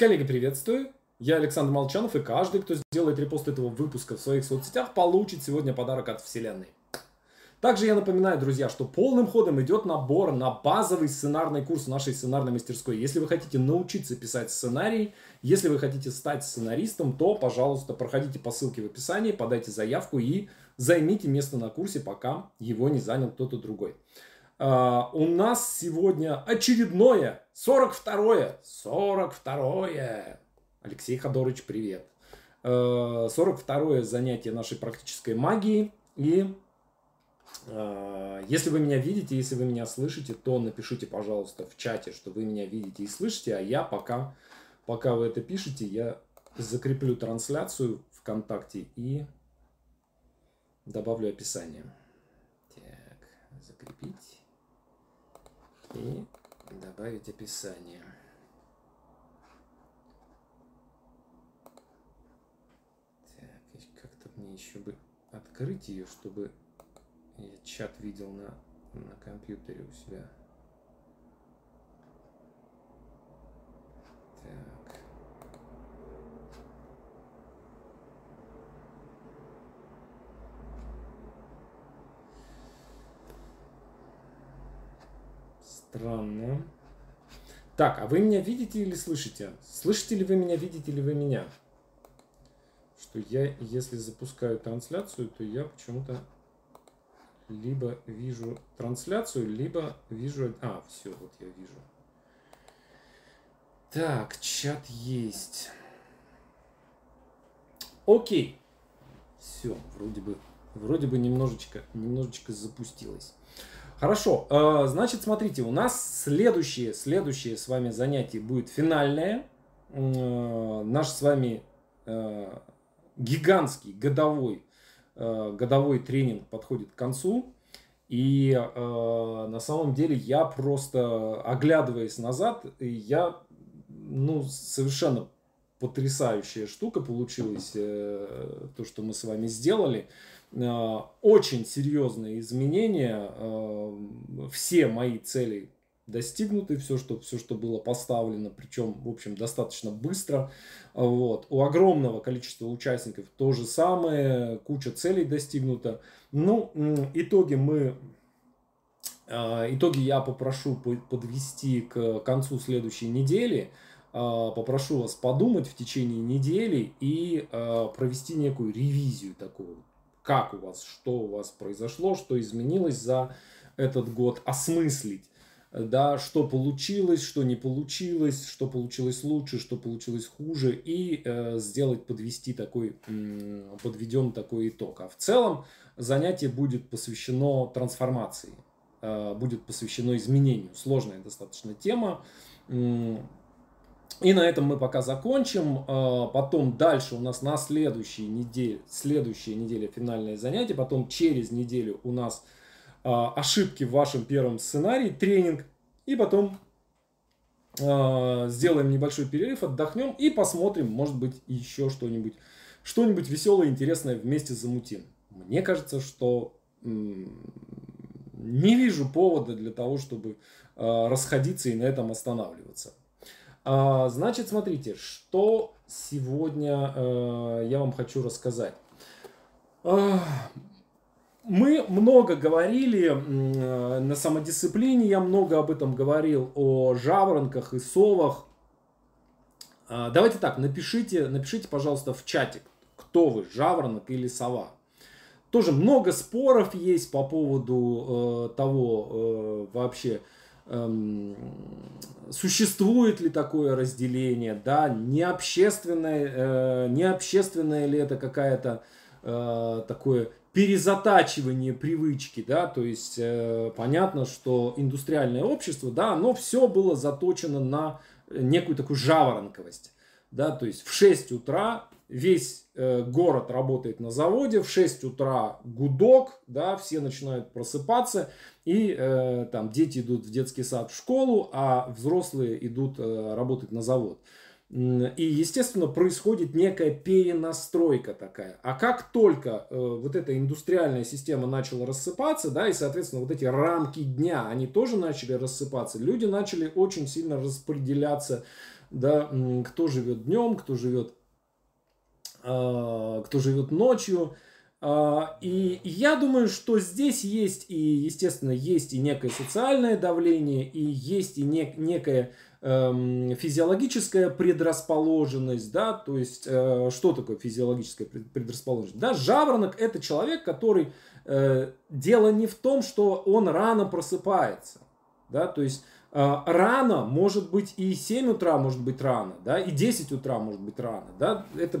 Коллеги, приветствую! Я Александр Молчанов, и каждый, кто сделает репост этого выпуска в своих соцсетях, получит сегодня подарок от Вселенной. Также я напоминаю, друзья, что полным ходом идет набор на базовый сценарный курс нашей сценарной мастерской. Если вы хотите научиться писать сценарий, если вы хотите стать сценаристом, то, пожалуйста, проходите по ссылке в описании, подайте заявку и займите место на курсе, пока его не занял кто-то другой. Uh, у нас сегодня очередное, 42-е, 42-е Алексей Ходорович, привет. 42-е э, занятие нашей практической магии. И э, если вы меня видите, если вы меня слышите, то напишите, пожалуйста, в чате, что вы меня видите и слышите, а я пока, пока вы это пишете, я закреплю трансляцию ВКонтакте и добавлю описание. Так, закрепить и добавить описание. мне еще бы открыть ее, чтобы я чат видел на, на компьютере у себя. Так. Странно. Так, а вы меня видите или слышите? Слышите ли вы меня, видите ли вы меня? что я, если запускаю трансляцию, то я почему-то либо вижу трансляцию, либо вижу... А, все, вот я вижу. Так, чат есть. Окей. Все, вроде бы, вроде бы немножечко, немножечко запустилось. Хорошо, э, значит, смотрите, у нас следующее, следующее с вами занятие будет финальное. Э, наш с вами э, гигантский годовой, годовой тренинг подходит к концу. И на самом деле я просто, оглядываясь назад, я, ну, совершенно потрясающая штука получилась, то, что мы с вами сделали. Очень серьезные изменения. Э, все мои цели достигнуты, все что, все, что было поставлено, причем, в общем, достаточно быстро. Вот. У огромного количества участников то же самое, куча целей достигнута. Ну, итоги мы а, Итоги я попрошу подвести к концу следующей недели. Попрошу вас подумать в течение недели и провести некую ревизию такую. Как у вас, что у вас произошло, что изменилось за этот год, осмыслить да, что получилось, что не получилось, что получилось лучше, что получилось хуже, и э, сделать, подвести такой, э, подведем такой итог. А в целом занятие будет посвящено трансформации, э, будет посвящено изменению. Сложная достаточно тема. И на этом мы пока закончим. Э, потом дальше у нас на следующей неделе, следующая неделя финальное занятие. Потом через неделю у нас а, ошибки в вашем первом сценарии, тренинг, и потом э, сделаем небольшой перерыв, отдохнем и посмотрим, может быть, еще что-нибудь, что-нибудь веселое, интересное вместе замутим. Мне кажется, что не вижу повода для того, чтобы расходиться и на этом останавливаться. А, значит, смотрите, что сегодня э, я вам хочу рассказать. Мы много говорили на самодисциплине, я много об этом говорил, о жаворонках и совах. А, давайте так, напишите, напишите, пожалуйста, в чате, кто вы, жаворонок или сова. Тоже много споров есть по поводу э, того э, вообще, э, существует ли такое разделение, да, не общественное, э, не общественное ли это какая-то э, такое перезатачивание привычки, да, то есть э, понятно, что индустриальное общество, да, оно все было заточено на некую такую жаворонковость, да, то есть в 6 утра весь э, город работает на заводе, в 6 утра гудок, да, все начинают просыпаться, и э, там дети идут в детский сад, в школу, а взрослые идут э, работать на завод. И, естественно, происходит некая перенастройка такая. А как только э, вот эта индустриальная система начала рассыпаться, да, и, соответственно, вот эти рамки дня, они тоже начали рассыпаться, люди начали очень сильно распределяться да, кто живет днем, кто живет, кто живет ночью. И я думаю, что здесь есть и, естественно, есть и некое социальное давление, и есть и нек- некое эм, физиологическая предрасположенность, да, то есть э, что такое физиологическая предрасположенность? Да, жаворонок это человек, который э, дело не в том, что он рано просыпается, да, то есть э, рано может быть и 7 утра может быть рано, да, и 10 утра может быть рано, да, это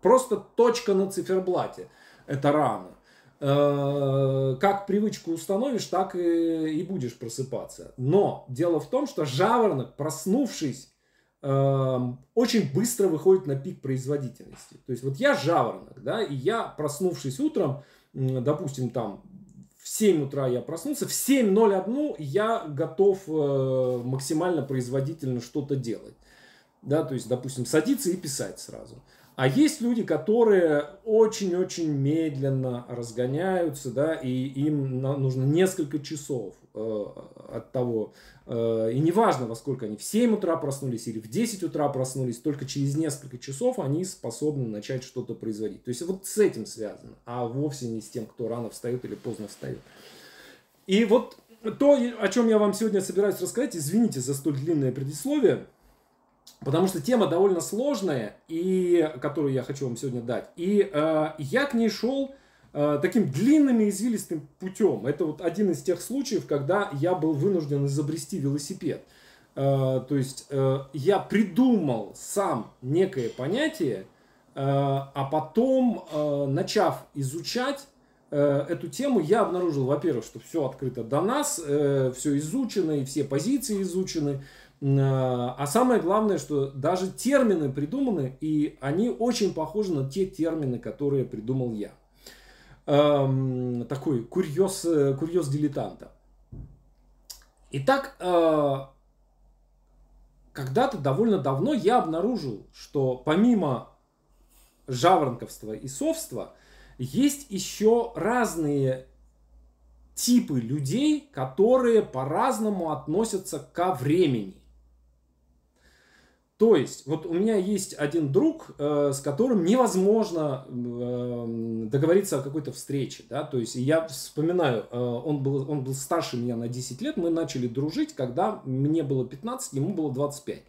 просто точка на циферблате, это рано. Э, как привычку установишь, так и, и будешь просыпаться. Но дело в том, что жаворонок, проснувшись, э, очень быстро выходит на пик производительности. То есть вот я жаворонок, да, и я, проснувшись утром, допустим, там в 7 утра я проснулся, в 7.01 я готов э, максимально производительно что-то делать. Да, то есть, допустим, садиться и писать сразу. А есть люди, которые очень-очень медленно разгоняются, да, и им нужно несколько часов э, от того, э, и неважно, во сколько они, в 7 утра проснулись или в 10 утра проснулись, только через несколько часов они способны начать что-то производить. То есть вот с этим связано, а вовсе не с тем, кто рано встает или поздно встает. И вот то, о чем я вам сегодня собираюсь рассказать, извините за столь длинное предисловие, Потому что тема довольно сложная, и, которую я хочу вам сегодня дать. И э, я к ней шел э, таким длинным и извилистым путем. Это вот один из тех случаев, когда я был вынужден изобрести велосипед. Э, то есть э, я придумал сам некое понятие, э, а потом, э, начав изучать э, эту тему, я обнаружил, во-первых, что все открыто до нас, э, все изучено, и все позиции изучены. А, а самое главное, что даже термины придуманы, и они очень похожи на те термины, которые придумал я. Эм, такой курьез, э, курьез дилетанта. Итак, э, когда-то довольно давно я обнаружил, что помимо жаворонковства и совства, есть еще разные типы людей, которые по-разному относятся ко времени. То есть, вот у меня есть один друг, э, с которым невозможно э, договориться о какой-то встрече, да, то есть я вспоминаю, э, он, был, он был старше меня на 10 лет, мы начали дружить, когда мне было 15, ему было 25.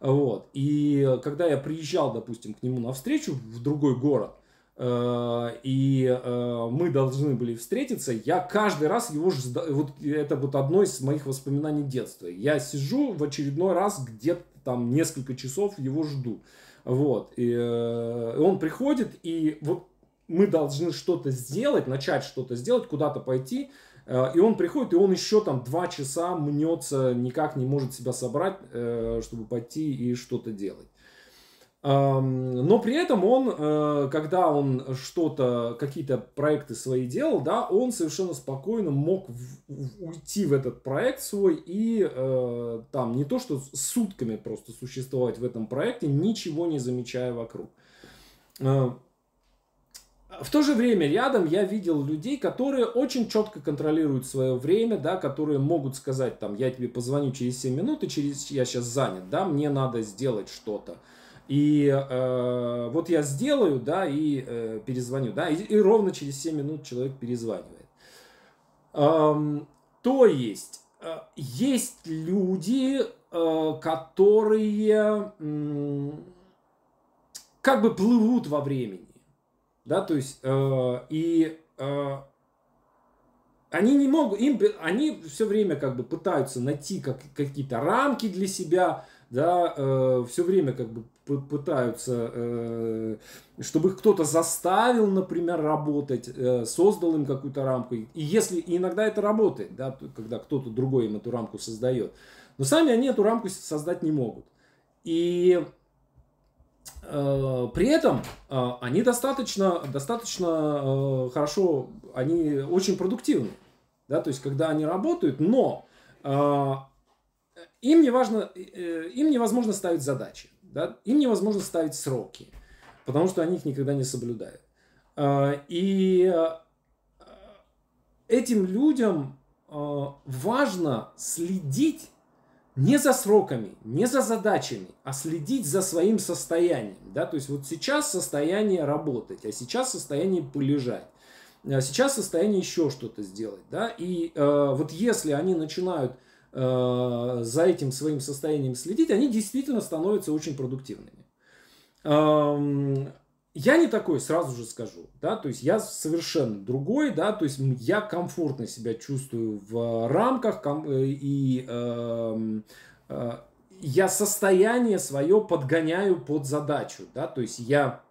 Вот. И когда я приезжал, допустим, к нему на встречу в другой город, э, и э, мы должны были встретиться, я каждый раз его вот это вот одно из моих воспоминаний детства. Я сижу в очередной раз где-то там несколько часов его жду. Вот. И э, он приходит, и вот мы должны что-то сделать, начать что-то сделать, куда-то пойти. Э, и он приходит, и он еще там два часа мнется, никак не может себя собрать, э, чтобы пойти и что-то делать. Но при этом он, э, когда он что-то, какие-то проекты свои делал, да, он совершенно спокойно мог уйти в этот проект свой и э, там не то, что сутками просто существовать в этом проекте, ничего не замечая вокруг. Э, в то же время рядом я видел людей, которые очень четко контролируют свое время, да, которые могут сказать, там, я тебе позвоню через 7 минут, и через я сейчас занят, да, мне надо сделать что-то. И э, вот я сделаю, да, и э, перезвоню, да, и, и ровно через 7 минут человек перезванивает. Эм, то есть, э, есть люди, э, которые э, как бы плывут во времени, да, то есть, э, и э, они не могут, им, они все время как бы пытаются найти как, какие-то рамки для себя, да, э, все время как бы пытаются, э, чтобы их кто-то заставил, например, работать, э, создал им какую-то рамку. И если и иногда это работает, да, когда кто-то другой им эту рамку создает, но сами они эту рамку создать не могут. И э, при этом они достаточно, достаточно хорошо, они очень продуктивны, да, то есть когда они работают, но им не важно, им невозможно ставить задачи. Да? Им невозможно ставить сроки, потому что они их никогда не соблюдают. А, и э, этим людям э, важно следить не за сроками, не за задачами, а следить за своим состоянием. Да? То есть вот сейчас состояние работать, а сейчас состояние полежать. А сейчас состояние еще что-то сделать. Да? И э, вот если они начинают э, за этим своим состоянием следить, они действительно становятся очень продуктивными. Эм, я не такой, сразу же скажу, да, то есть я совершенно другой, да, то есть я комфортно себя чувствую в рамках э, и э, э, я состояние свое подгоняю под задачу, да, то есть я,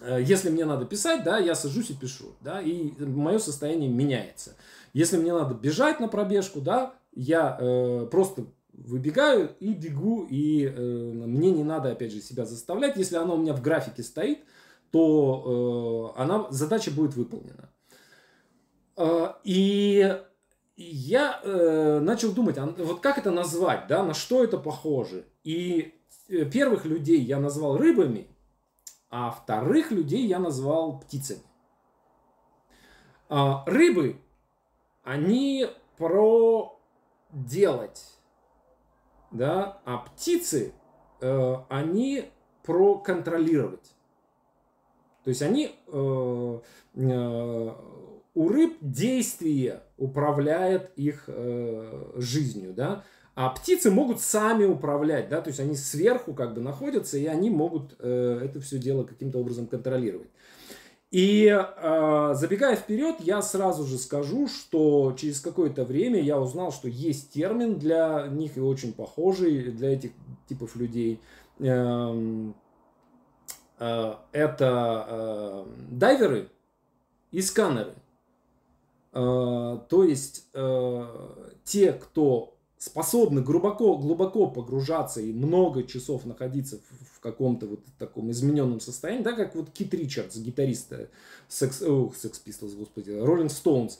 если мне надо писать, да, я сажусь и пишу, да, и мое состояние меняется. Если мне надо бежать на пробежку, да, я э, просто выбегаю и бегу, и э, мне не надо, опять же, себя заставлять. Если оно у меня в графике стоит, то э, она, задача будет выполнена. Э, и я э, начал думать, а, вот как это назвать, да, на что это похоже. И э, первых людей я назвал рыбами, а вторых людей я назвал птицами. А, рыбы, они про делать да, а птицы, э, они про контролировать. То есть они э, э, у рыб действие управляет их э, жизнью, да, а птицы могут сами управлять, да, то есть они сверху как бы находятся, и они могут э, это все дело каким-то образом контролировать. И э, забегая вперед, я сразу же скажу, что через какое-то время я узнал, что есть термин для них и очень похожий для этих типов людей. Э, э, это э, дайверы и сканеры. Э, то есть э, те, кто способны глубоко, глубоко погружаться и много часов находиться в, в каком-то вот таком измененном состоянии, да, как вот Кит Ричардс, гитарист Sex, oh, Sex Pistols, господи, Rolling Stones,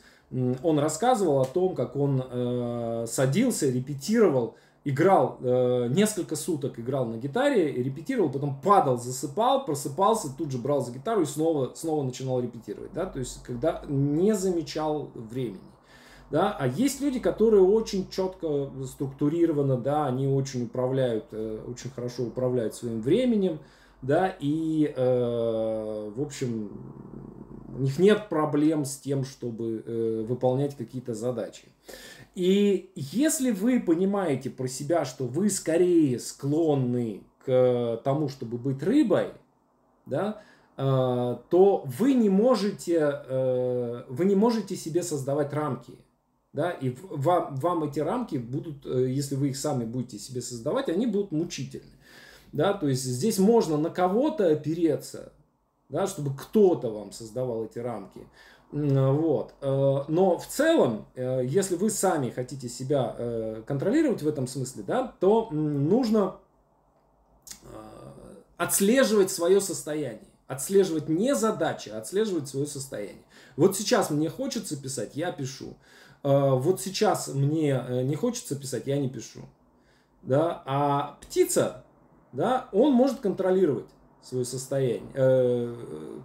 он рассказывал о том, как он э, садился, репетировал, играл э, несколько суток играл на гитаре, репетировал, потом падал, засыпал, просыпался, тут же брал за гитару и снова, снова начинал репетировать, да, то есть когда не замечал времени. Да? А есть люди, которые очень четко структурированы, да, они очень управляют, э, очень хорошо управляют своим временем, да, и, э, в общем, у них нет проблем с тем, чтобы э, выполнять какие-то задачи. И если вы понимаете про себя, что вы скорее склонны к тому, чтобы быть рыбой, да, э, то вы не можете, э, вы не можете себе создавать рамки да, и вам, вам эти рамки будут, э, если вы их сами будете себе создавать, они будут мучительны, да, то есть здесь можно на кого-то опереться, да, чтобы кто-то вам создавал эти рамки, вот, э, но в целом, э, если вы сами хотите себя контролировать в этом смысле, да, то нужно отслеживать свое состояние, отслеживать не задачи, а отслеживать свое состояние. Вот сейчас мне хочется писать, я пишу. Э, вот сейчас мне э, не хочется писать, я не пишу. Да? А птица, да, он может контролировать свое состояние, э,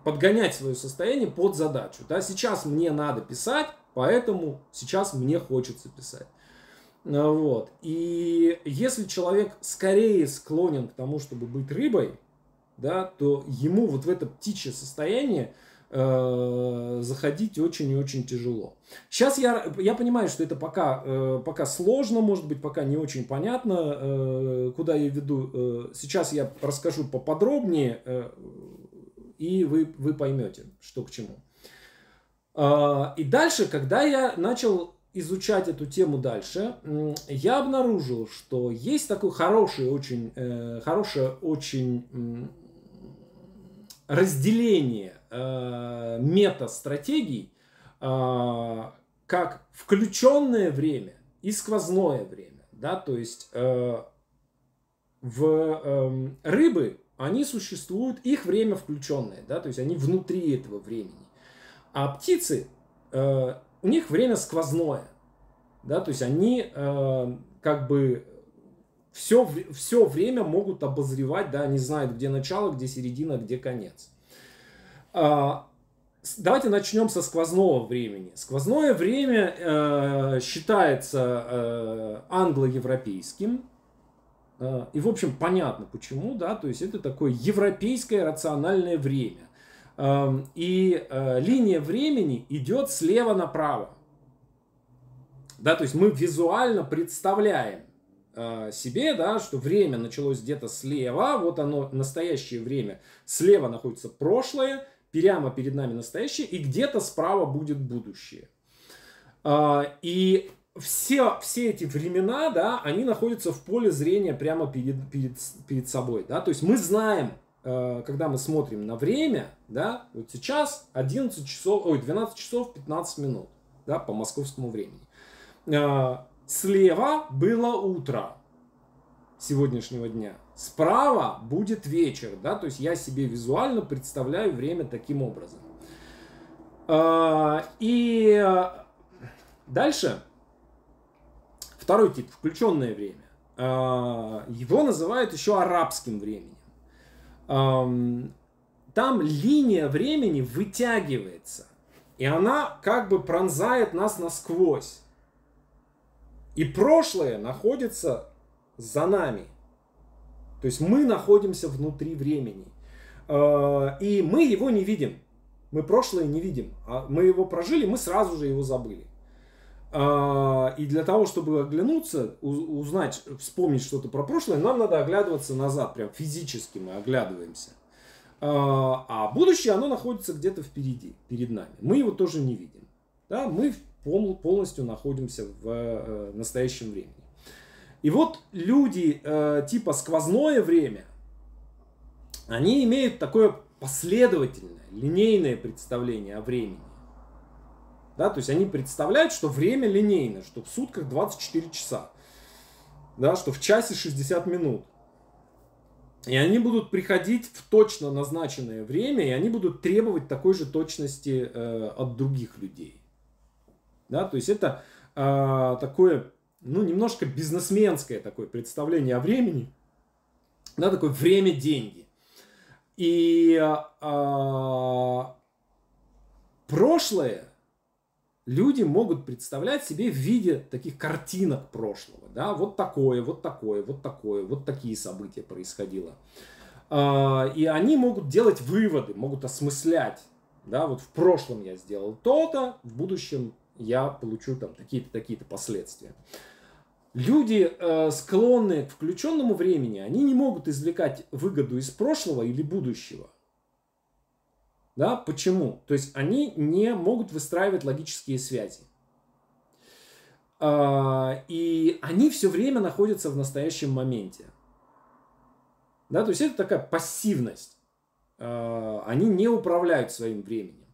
подгонять свое состояние под задачу. Да? Сейчас мне надо писать, поэтому сейчас мне хочется писать. Вот. И если человек скорее склонен к тому, чтобы быть рыбой, да, то ему вот в это птичье состояние э, заходить очень и очень тяжело. Сейчас я, я понимаю, что это пока, э, пока сложно, может быть, пока не очень понятно, э, куда я веду. Э, сейчас я расскажу поподробнее, э, и вы, вы поймете, что к чему. Э, и дальше, когда я начал изучать эту тему дальше, я обнаружил, что есть такой хороший, очень, э, хорошее очень разделение э, мета-стратегий э, как включенное время и сквозное время. Да? То есть э, в э, рыбы они существуют, их время включенное, да? то есть они внутри этого времени. А птицы, э, у них время сквозное. Да? То есть они э, как бы все, все время могут обозревать, да, они знают, где начало, где середина, где конец. А, давайте начнем со сквозного времени. Сквозное время э, считается э, англо-европейским. Э, и, в общем, понятно почему, да, то есть это такое европейское рациональное время. Э, и линия времени идет слева направо. Да, то есть мы визуально представляем себе, да, что время началось где-то слева, вот оно, настоящее время, слева находится прошлое, прямо перед нами настоящее, и где-то справа будет будущее. А, и все, все эти времена, да, они находятся в поле зрения прямо перед, перед, перед собой, да, то есть мы знаем, э, когда мы смотрим на время, да, вот сейчас 11 часов, ой, 12 часов 15 минут, да, по московскому времени. А, слева было утро сегодняшнего дня, Справа будет вечер, да, то есть я себе визуально представляю время таким образом. А, и дальше второй тип, включенное время. А, его называют еще арабским временем. Там линия времени вытягивается, и она как бы пронзает нас насквозь. И прошлое находится за нами – то есть мы находимся внутри времени. А, и мы его не видим. Мы прошлое не видим. А мы его прожили, мы сразу же его забыли. А, и для того, чтобы оглянуться, узнать, вспомнить что-то про прошлое, нам надо оглядываться назад. Прям физически мы оглядываемся. А, а будущее, оно находится где-то впереди, перед нами. Мы его тоже не видим. Да? Мы полностью находимся в э, настоящем времени. И вот люди э, типа сквозное время, они имеют такое последовательное, линейное представление о времени. Да, то есть они представляют, что время линейно, что в сутках 24 часа, да, что в часе 60 минут. И они будут приходить в точно назначенное время, и они будут требовать такой же точности э, от других людей. Да, то есть это э, такое ну, немножко бизнесменское такое представление о времени. Да, такое время-деньги. И а, прошлое люди могут представлять себе в виде таких картинок прошлого. Да? Вот такое, вот такое, вот такое, вот такие события происходило. А, и они могут делать выводы, могут осмыслять. Да, вот в прошлом я сделал то-то, в будущем я получу там такие-то такие-то последствия. Люди, э, склонные к включенному времени, они не могут извлекать выгоду из прошлого или будущего. Да, почему? То есть они не могут выстраивать логические связи. Э, и они все время находятся в настоящем моменте. Да, то есть это такая пассивность. Э, они не управляют своим временем.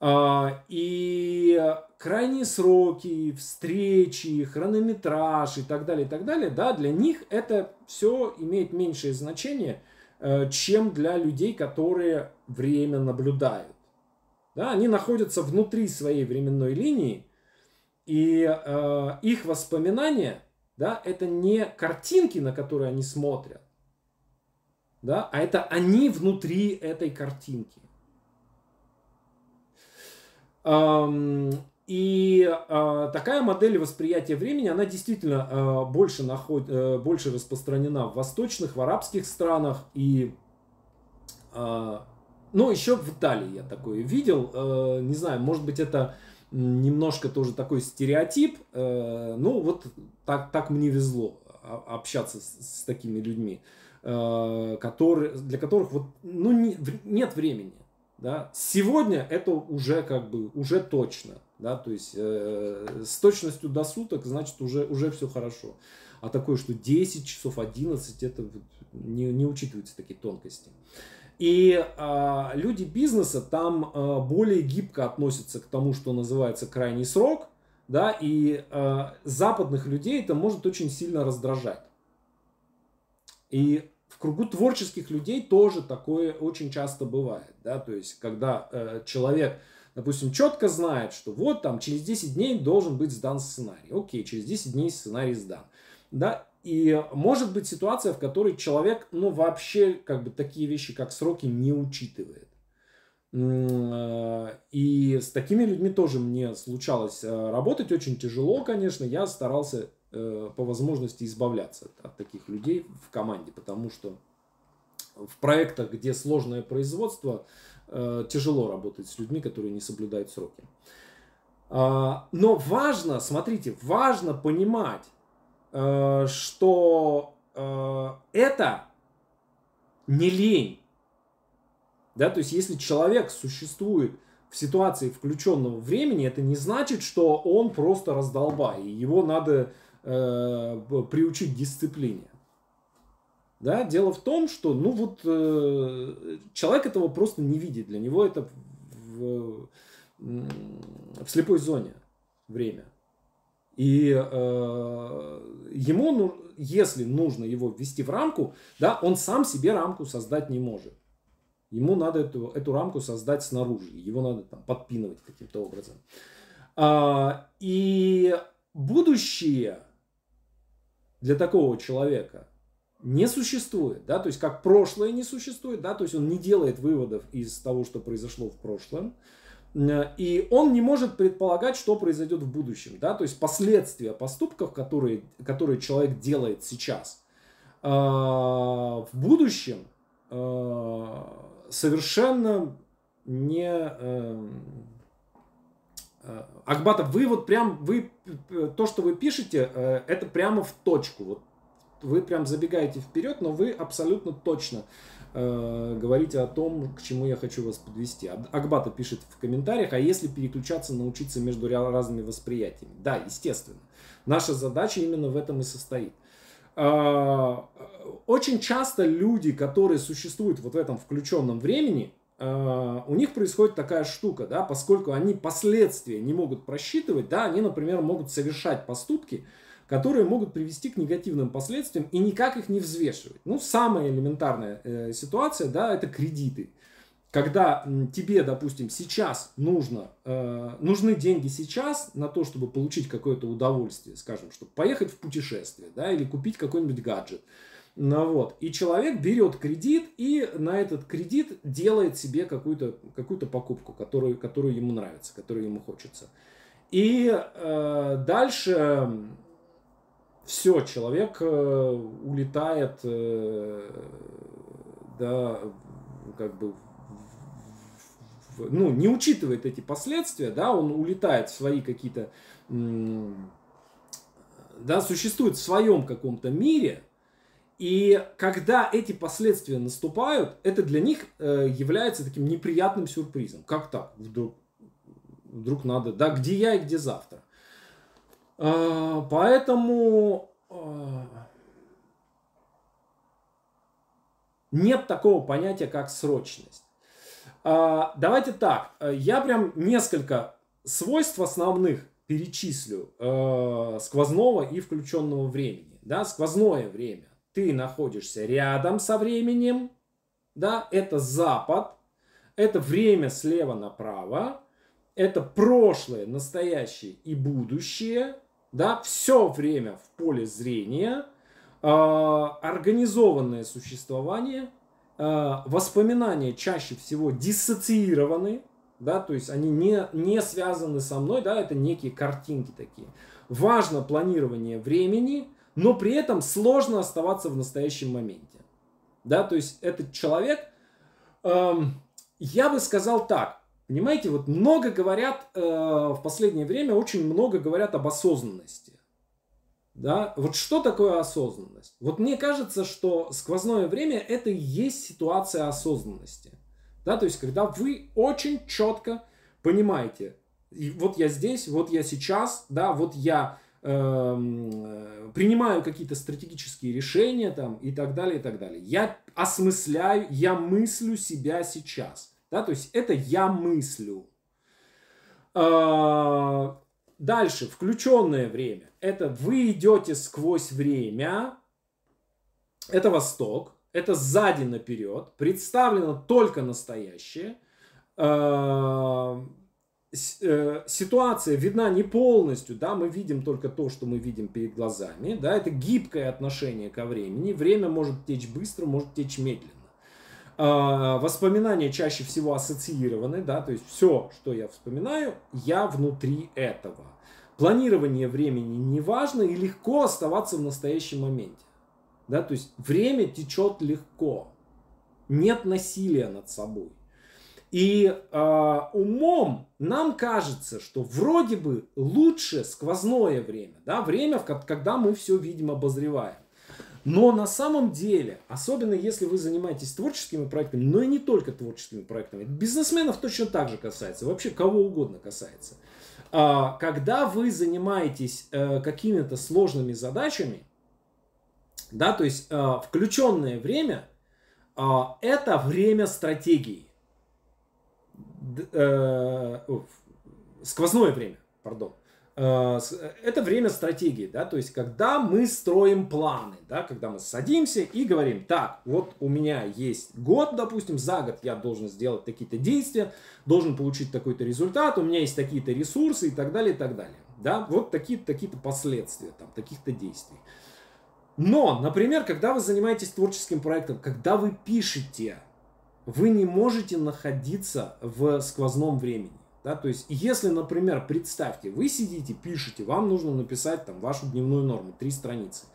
А, и крайние сроки, встречи, хронометраж и так далее, и так далее, да, для них это все имеет меньшее значение, э, чем для людей, которые время наблюдают. Да, они находятся внутри своей временной линии, и э, их воспоминания, да, это не картинки, на которые они смотрят, да, а это они внутри этой картинки. И э, такая модель восприятия времени, она действительно э, больше, наход, э, больше распространена в восточных, в арабских странах. И, э, ну, еще в Италии я такое видел. Э, не знаю, может быть, это немножко тоже такой стереотип. Э, ну, вот так, так мне везло общаться с, с такими людьми, э, которые, для которых вот, ну, не, нет времени. Да? Сегодня это уже как бы уже точно, да, то есть э, с точностью до суток, значит уже уже все хорошо. А такое, что 10 часов, 11, это не, не учитываются такие тонкости. И э, люди бизнеса там э, более гибко относятся к тому, что называется крайний срок, да, и э, западных людей это может очень сильно раздражать. И в кругу творческих людей тоже такое очень часто бывает, да, то есть когда э, человек, допустим, четко знает, что вот там через 10 дней должен быть сдан сценарий, окей, через 10 дней сценарий сдан, да, и может быть ситуация, в которой человек, ну, вообще, как бы, такие вещи, как сроки, не учитывает. И с такими людьми тоже мне случалось э, работать. Очень тяжело, конечно. Я старался по возможности избавляться от таких людей в команде, потому что в проектах, где сложное производство, тяжело работать с людьми, которые не соблюдают сроки. А, но важно, смотрите, важно понимать, что это не лень. Да, то есть если человек существует в ситуации включенного времени, это не значит, что он просто раздолбай, и его надо э, приучить дисциплине. Да, дело в том, что ну вот э, человек этого просто не видит, для него это в, в слепой зоне время. И э, ему, ну, если нужно его ввести в рамку, да, он сам себе рамку создать не может. Ему надо эту, эту рамку создать снаружи. Его надо там подпинывать каким-то образом. А, и будущее для такого человека не существует, да, то есть как прошлое не существует, да, то есть он не делает выводов из того, что произошло в прошлом, и он не может предполагать, что произойдет в будущем, да, то есть последствия поступков, которые, которые человек делает сейчас, а, в будущем а, совершенно не... Э, Акбатов, вы вот прям, вы, э, то, что вы пишете, э, это прямо в точку. Вот вы прям забегаете вперед, но вы абсолютно точно э, говорите о том, к чему я хочу вас подвести. Акбата пишет в комментариях, а если переключаться, научиться между разными восприятиями? Да, естественно. Наша задача именно в этом и состоит. А, очень часто люди, которые существуют вот в этом включенном времени, у них происходит такая штука, да, поскольку они последствия не могут просчитывать, да, они, например, могут совершать поступки, которые могут привести к негативным последствиям и никак их не взвешивать. Ну, самая элементарная э, ситуация, да, это кредиты когда тебе, допустим, сейчас нужно, э, нужны деньги сейчас на то, чтобы получить какое-то удовольствие, скажем, чтобы поехать в путешествие, да, или купить какой-нибудь гаджет. Ну, вот. И человек берет кредит и на этот кредит делает себе какую-то какую покупку, которую, которую ему нравится, которую ему хочется. И э, дальше все, человек э, улетает, э, да, как бы ну, не учитывает эти последствия, да, он улетает в свои какие-то, да, существует в своем каком-то мире, и когда эти последствия наступают, это для них э, является таким неприятным сюрпризом. Как так? Вдруг, вдруг надо, да, где я и где завтра. Э, поэтому э, нет такого понятия, как срочность. А, давайте так, э, я прям несколько свойств основных перечислю э, сквозного и включенного времени. Да, сквозное время. Ты находишься рядом со временем, да, это запад, это время слева направо, это прошлое, настоящее и будущее, да, все время в поле зрения, э, организованное существование – Э, воспоминания чаще всего диссоциированы, да, то есть они не, не связаны со мной, да, это некие картинки такие. Важно планирование времени, но при этом сложно оставаться в настоящем моменте. Да, то есть этот человек, эм, я бы сказал так, понимаете, вот много говорят э, в последнее время, очень много говорят об осознанности. Да? Вот что такое осознанность? Вот мне кажется, что сквозное время это и есть ситуация осознанности. Да? То есть, когда вы очень четко понимаете, и вот я здесь, вот я сейчас, да, вот я принимаю какие-то стратегические решения там, и так далее, и так далее. Я осмысляю, я мыслю себя сейчас. Да? То есть это я мыслю. Э, Дальше, включенное время. Это вы идете сквозь время. Это Восток. Это сзади наперед. Представлено только настоящее. Э, ситуация видна не полностью, да, мы видим только то, что мы видим перед глазами, да, это гибкое отношение ко времени, время может течь быстро, может течь медленно. Э, воспоминания чаще всего ассоциированы, да, то есть все, что я вспоминаю, я внутри этого. Планирование времени не важно и легко оставаться в настоящем моменте. Да, то есть время течет легко. Нет насилия над собой. И э, умом нам кажется, что вроде бы лучше сквозное время, да, время, когда мы все видим, обозреваем. Но на самом деле, особенно если вы занимаетесь творческими проектами, но и не только творческими проектами, бизнесменов точно так же касается, вообще кого угодно касается. А, когда вы занимаетесь э, какими-то сложными задачами, да, то есть э, включенное время, а, это время стратегии. Э, сквозное время, пардон. Э, это время стратегии, да, то есть когда мы строим планы, да, когда мы садимся и говорим, так, вот у меня есть год, допустим, за год я должен сделать какие-то действия, должен получить такой-то результат, у меня есть такие-то ресурсы и так далее, и так далее, да, вот такие-то такие последствия, там, таких-то действий. Но, например, когда вы занимаетесь творческим проектом, когда вы пишете, вы не можете находиться в сквозном времени. Да, то есть, если, например, представьте, вы сидите, пишете, вам нужно написать там вашу дневную норму, три страницы.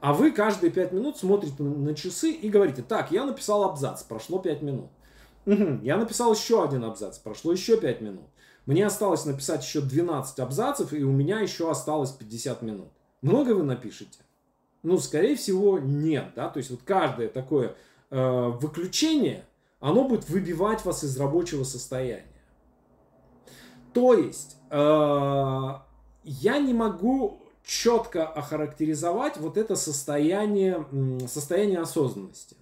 А вы каждые пять минут смотрите на часы и говорите, так, я написал абзац, прошло пять минут. Угу, я написал еще один абзац, прошло еще пять минут. Мне осталось написать еще 12 абзацев, и у меня еще осталось 50 минут. Много вы напишете? Ну, скорее всего, нет. Да? То есть вот каждое такое э, выключение, оно будет выбивать вас из рабочего состояния. То есть, э, я не могу четко охарактеризовать вот это состояние, состояние осознанности.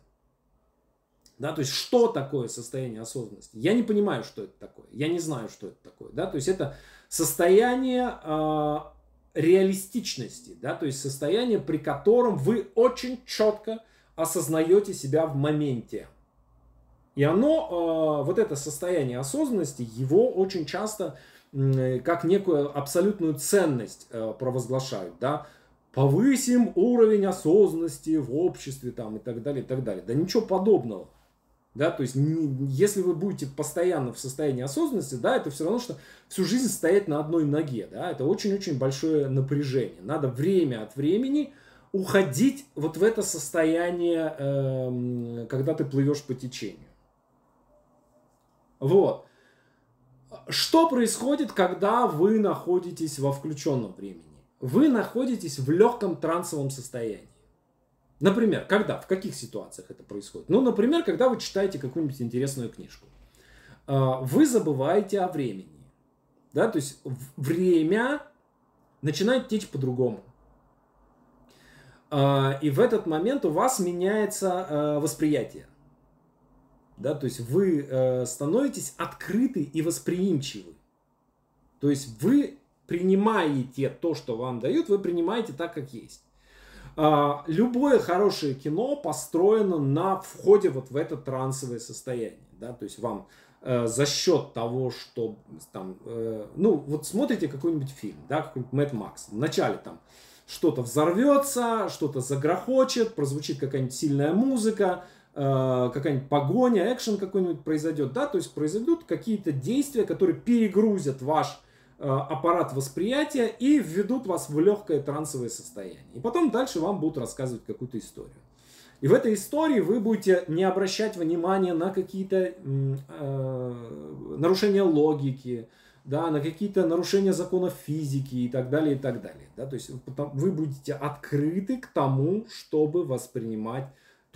Да, то есть, что такое состояние осознанности? Я не понимаю, что это такое. Я не знаю, что это такое. Да? То есть, это состояние э, реалистичности, да, то есть состояние, при котором вы очень четко осознаете себя в моменте. И оно, э, вот это состояние осознанности, его очень часто как некую абсолютную ценность э, провозглашают, да, повысим уровень осознанности в обществе там и так далее, и так далее. Да ничего подобного. Да, то есть, если вы будете постоянно в состоянии осознанности, да, это все равно, что всю жизнь стоять на одной ноге, да, это очень-очень большое напряжение. Надо время от времени уходить вот в это состояние, э, когда ты плывешь по течению. Вот. Что происходит, когда вы находитесь во включенном времени? Вы находитесь в легком трансовом состоянии. Например, когда, в каких ситуациях это происходит? Ну, например, когда вы читаете какую-нибудь интересную книжку. А, вы забываете о времени. Да, то есть время начинает течь по-другому. А, и в этот момент у вас меняется а, восприятие да, то есть вы э, становитесь открыты и восприимчивы. То есть вы принимаете то, что вам дают, вы принимаете так, как есть. А, любое хорошее кино построено на входе вот в это трансовое состояние, да, то есть вам э, за счет того, что там, э, ну, вот смотрите какой-нибудь фильм, да, какой-нибудь Мэтт Макс, вначале там что-то взорвется, что-то загрохочет, прозвучит какая-нибудь сильная музыка, Э, какая-нибудь погоня, экшен какой-нибудь произойдет, да, то есть произойдут какие-то действия, которые перегрузят ваш э, аппарат восприятия и введут вас в легкое трансовое состояние. И потом дальше вам будут рассказывать какую-то историю. И в этой истории вы будете не обращать внимания на какие-то э, нарушения логики, да, на какие-то нарушения законов физики и так далее, и так далее. Да? То есть вы будете открыты к тому, чтобы воспринимать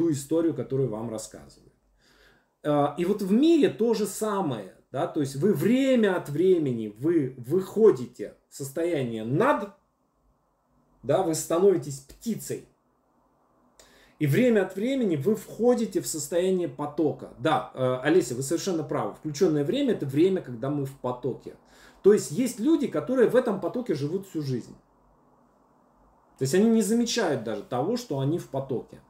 ту историю, которую вам рассказывают. А, и вот в мире то же самое. Да? То есть вы время от времени вы выходите в состояние над, да, вы становитесь птицей. И время от времени вы входите в состояние потока. Да, э, Олеся, вы совершенно правы. Включенное время это время, когда мы в потоке. То есть есть люди, которые в этом потоке живут всю жизнь. То есть они не замечают даже того, что они в потоке.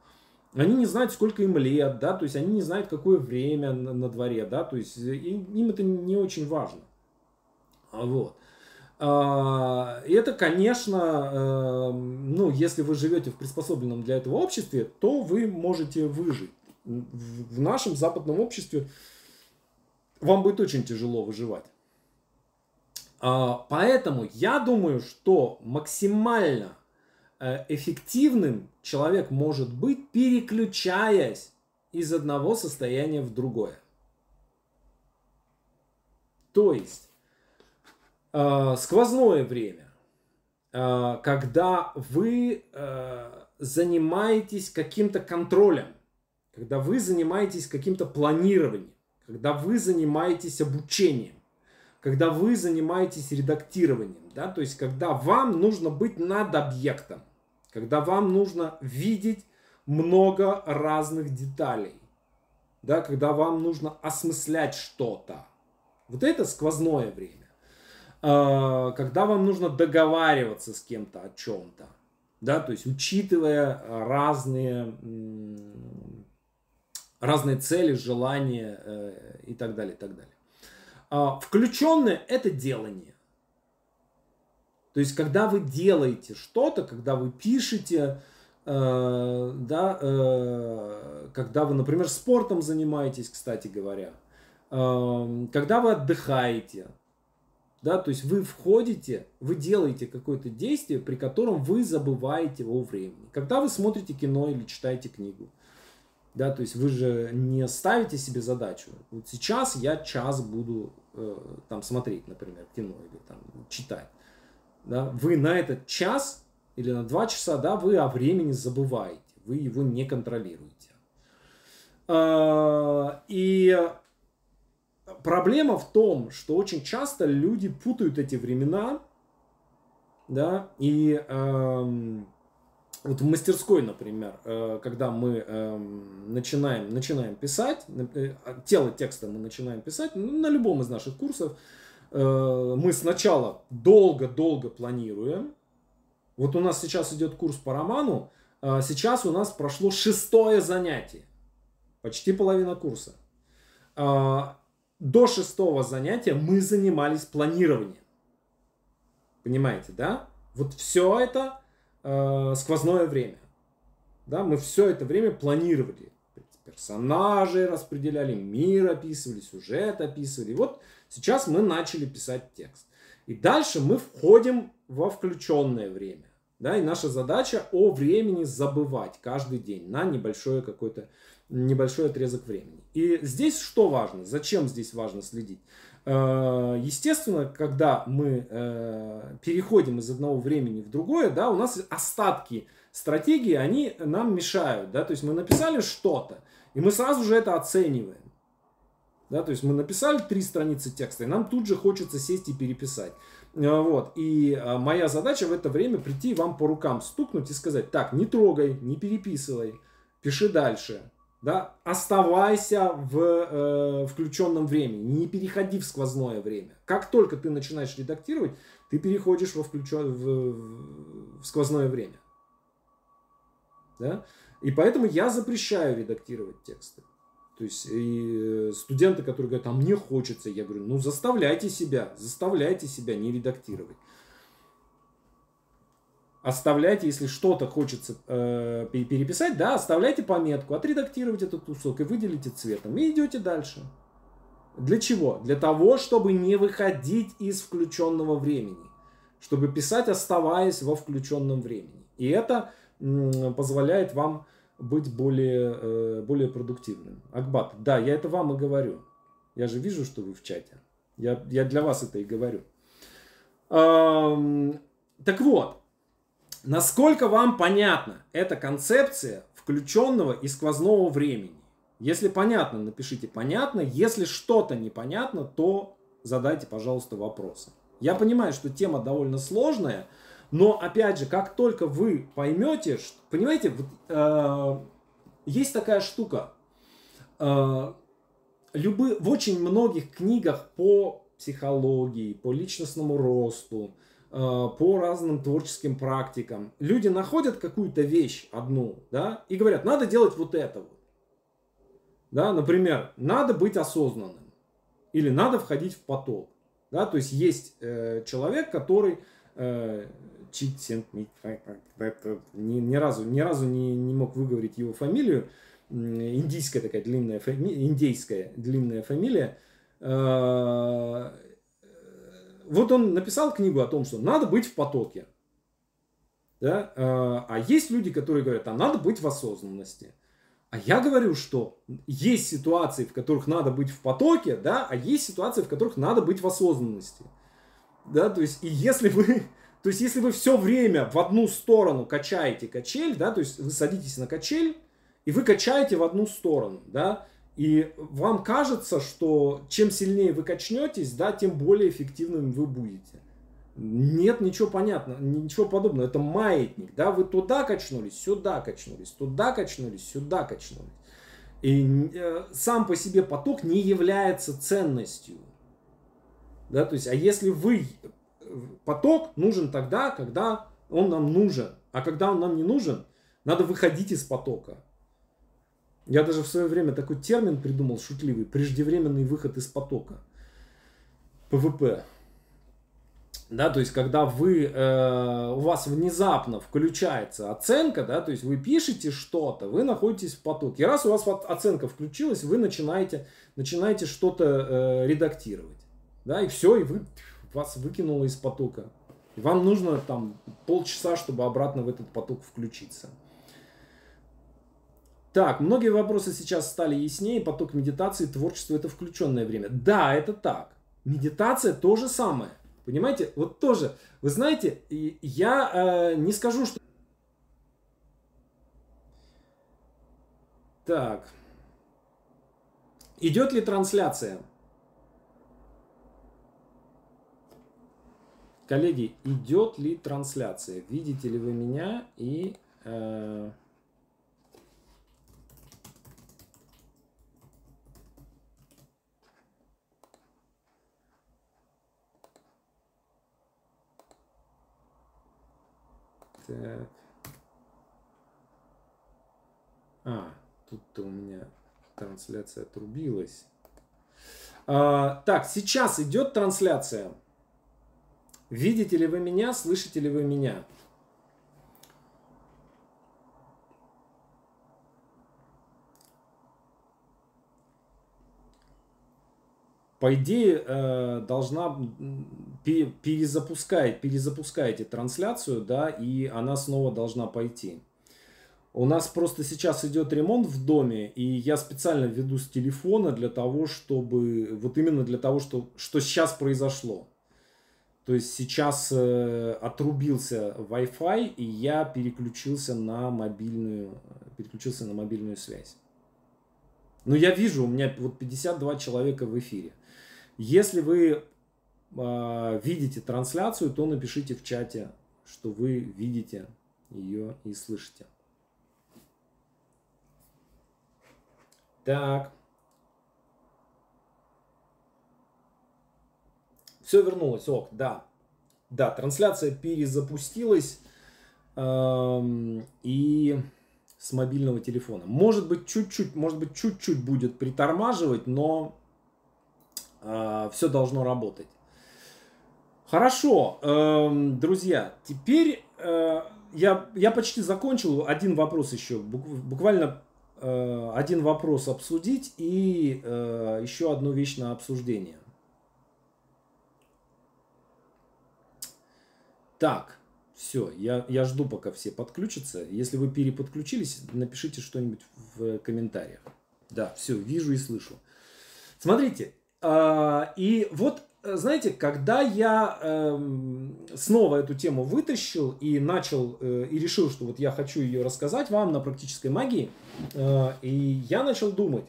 Они не знают, сколько им лет, да, то есть они не знают, какое время на, на дворе, да, то есть им, им это не очень важно. Вот. А, это, конечно, э, ну, если вы живете в приспособленном для этого обществе, то вы можете выжить. в нашем западном обществе вам будет очень тяжело выживать. А, поэтому я думаю, что максимально э, эффективным человек может быть, переключаясь из одного состояния в другое. То есть э, сквозное время, э, когда вы занимаетесь каким-то контролем, когда вы занимаетесь каким-то планированием, когда вы занимаетесь обучением, когда вы занимаетесь редактированием, да, то есть когда вам нужно быть над объектом, когда вам нужно видеть много разных деталей, да, когда вам нужно осмыслять что-то. Вот это сквозное время. А, когда вам нужно договариваться с кем-то о чем-то, да, то есть учитывая разные, разные цели, желания э, и так далее, и так далее. А, включенное – это делание. То есть, когда вы делаете что-то, когда вы пишете, э, да, э, когда вы, например, спортом занимаетесь, кстати говоря, э, когда вы отдыхаете, да, то есть вы входите, вы делаете какое-то действие, при котором вы забываете о времени. Когда вы смотрите кино или читаете книгу, да, то есть вы же не ставите себе задачу. Вот сейчас я час буду э, там смотреть, например, кино или там читать. Да, вы на этот час или на два часа, да, вы о времени забываете, вы его не контролируете. Э, и проблема в том, что очень часто люди путают эти времена, да, и э, вот в мастерской, например, э, когда мы эм, начинаем, начинаем писать, э, тело текста мы начинаем писать, ну, на любом из наших курсов, э, мы сначала долго-долго планируем. Вот у нас сейчас идет курс по роману, сейчас у нас прошло шестое занятие, почти половина курса. До шестого занятия мы занимались планированием. Понимаете, да? Вот все это э, сквозное время. Да, мы все это время планировали. Персонажей распределяли, мир описывали, сюжет описывали. Вот сейчас мы начали писать текст. И дальше мы входим во включенное время. Да, и наша задача о времени забывать каждый день на небольшое какой-то небольшой отрезок времени. И здесь что важно? Зачем здесь важно следить? Э, естественно, когда мы э, переходим из одного времени в другое, да, у нас остатки стратегии, они нам мешают. Да? То есть мы написали что-то, и мы сразу же это оцениваем. Да, то есть мы написали три страницы текста, и нам тут же хочется сесть и переписать. Э, вот. И моя задача в это время прийти вам по рукам стукнуть и сказать, так, не трогай, не переписывай, пиши дальше да, оставайся в э, включенном времени, не переходи в сквозное время. Как только ты начинаешь редактировать, ты переходишь во включен... в, в сквозное время. Да? И поэтому я запрещаю редактировать тексты. То есть и студенты, которые говорят, а мне хочется, я говорю, ну заставляйте себя, заставляйте себя не редактировать оставляйте, если что-то хочется э, переписать, да, оставляйте пометку, отредактировать этот кусок и выделите цветом. И идете дальше. Для чего? Для того, чтобы не выходить из включенного времени. Чтобы писать, оставаясь во включенном времени. И это позволяет вам быть более, э, более продуктивным. Акбат, да, я это вам и говорю. Я же вижу, что вы в чате. Я, я для вас это и говорю. Эм, так вот, Насколько вам понятна эта концепция включенного и сквозного времени? Если понятно, напишите понятно. Если что-то непонятно, то задайте, пожалуйста, вопросы. Я понимаю, что тема довольно сложная, но опять же, как только вы поймете, что, понимаете, вот, э, есть такая штука. Э, любы, в очень многих книгах по психологии, по личностному росту, Э, по разным творческим практикам. Люди находят какую-то вещь одну, да, и говорят, надо делать вот это вот. Да, например, надо быть осознанным или надо входить в поток. Да, то есть есть э, человек, который э, ни, ни разу, ни разу не, не мог выговорить его фамилию, индийская такая длинная фамилия, индейская длинная фамилия. Вот он написал книгу о том, что надо быть в потоке. Да? А есть люди, которые говорят, а надо быть в осознанности. А я говорю, что есть ситуации, в которых надо быть в потоке, да, а есть ситуации, в которых надо быть в осознанности. Да, то есть, и если вы, то есть, если вы все время в одну сторону качаете качель, да, то есть, вы садитесь на качель, и вы качаете в одну сторону, да, и вам кажется, что чем сильнее вы качнетесь, да, тем более эффективным вы будете. Нет ничего понятного, ничего подобного. Это маятник, да, вы туда качнулись, сюда качнулись, туда качнулись, сюда качнулись. И э, сам по себе поток не является ценностью. Да, то есть, а если вы... Поток нужен тогда, когда он нам нужен. А когда он нам не нужен, надо выходить из потока. Я даже в свое время такой термин придумал, шутливый, преждевременный выход из потока. ПВП. Да, то есть, когда вы, э, у вас внезапно включается оценка, да, то есть вы пишете что-то, вы находитесь в потоке. И раз у вас оценка включилась, вы начинаете, начинаете что-то э, редактировать. Да, и все, и вы, вас выкинуло из потока. И вам нужно там полчаса, чтобы обратно в этот поток включиться. Так, многие вопросы сейчас стали яснее. Поток медитации, творчество – это включенное время. Да, это так. Медитация то же самое. Понимаете, вот тоже, вы знаете, я э, не скажу, что... Так. Идет ли трансляция? Коллеги, идет ли трансляция? Видите ли вы меня и... Э, Так. А, тут-то у меня трансляция отрубилась. А, так, сейчас идет трансляция. Видите ли вы меня, слышите ли вы меня? по идее, э, должна перезапускать, перезапускаете трансляцию, да, и она снова должна пойти. У нас просто сейчас идет ремонт в доме, и я специально веду с телефона для того, чтобы, вот именно для того, что, что сейчас произошло. То есть сейчас э, отрубился Wi-Fi, и я переключился на мобильную, переключился на мобильную связь. Но я вижу, у меня вот 52 человека в эфире. Если вы э, видите трансляцию, то напишите в чате, что вы видите ее и слышите. Так. Все вернулось, ок, да. Да, трансляция перезапустилась. Эм, и с мобильного телефона. Может быть, чуть-чуть, может быть, чуть-чуть будет притормаживать, но э, все должно работать. Хорошо, э, друзья, теперь э, я, я почти закончил. Один вопрос еще, буквально э, один вопрос обсудить и э, еще одну вещь на обсуждение. Так, все, я, я жду, пока все подключатся. Если вы переподключились, напишите что-нибудь в комментариях. Да, все, вижу и слышу. Смотрите, а, и вот, знаете, когда я эм, снова эту тему вытащил и начал, э, и решил, что вот я хочу ее рассказать вам на практической магии, э, и я начал думать,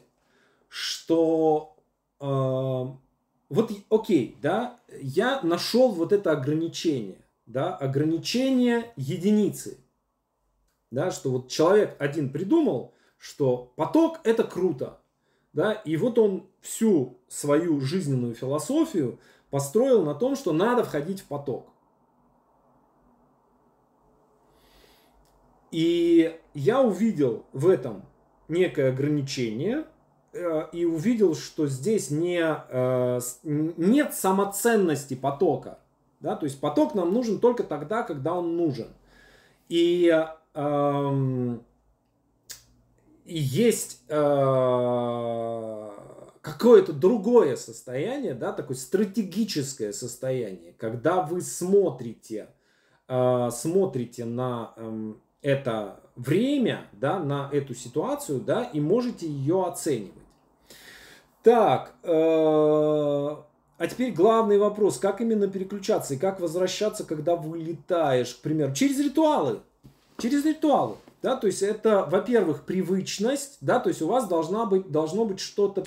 что э, вот окей, да, я нашел вот это ограничение, да, ограничение единицы, да, что вот человек один придумал, что поток это круто, да, и вот он всю свою жизненную философию построил на том, что надо входить в поток. И я увидел в этом некое ограничение э, и увидел, что здесь не, э, нет самоценности потока. Да? То есть поток нам нужен только тогда, когда он нужен. И эм, есть э, какое-то другое состояние, да, такое стратегическое состояние, когда вы смотрите, э, смотрите на э, это время, да, на эту ситуацию, да, и можете ее оценивать. Так, э, а теперь главный вопрос, как именно переключаться и как возвращаться, когда вылетаешь, к примеру, через ритуалы, через ритуалы. Да, то есть это, во-первых, привычность, да, то есть у вас должна быть, должно быть что-то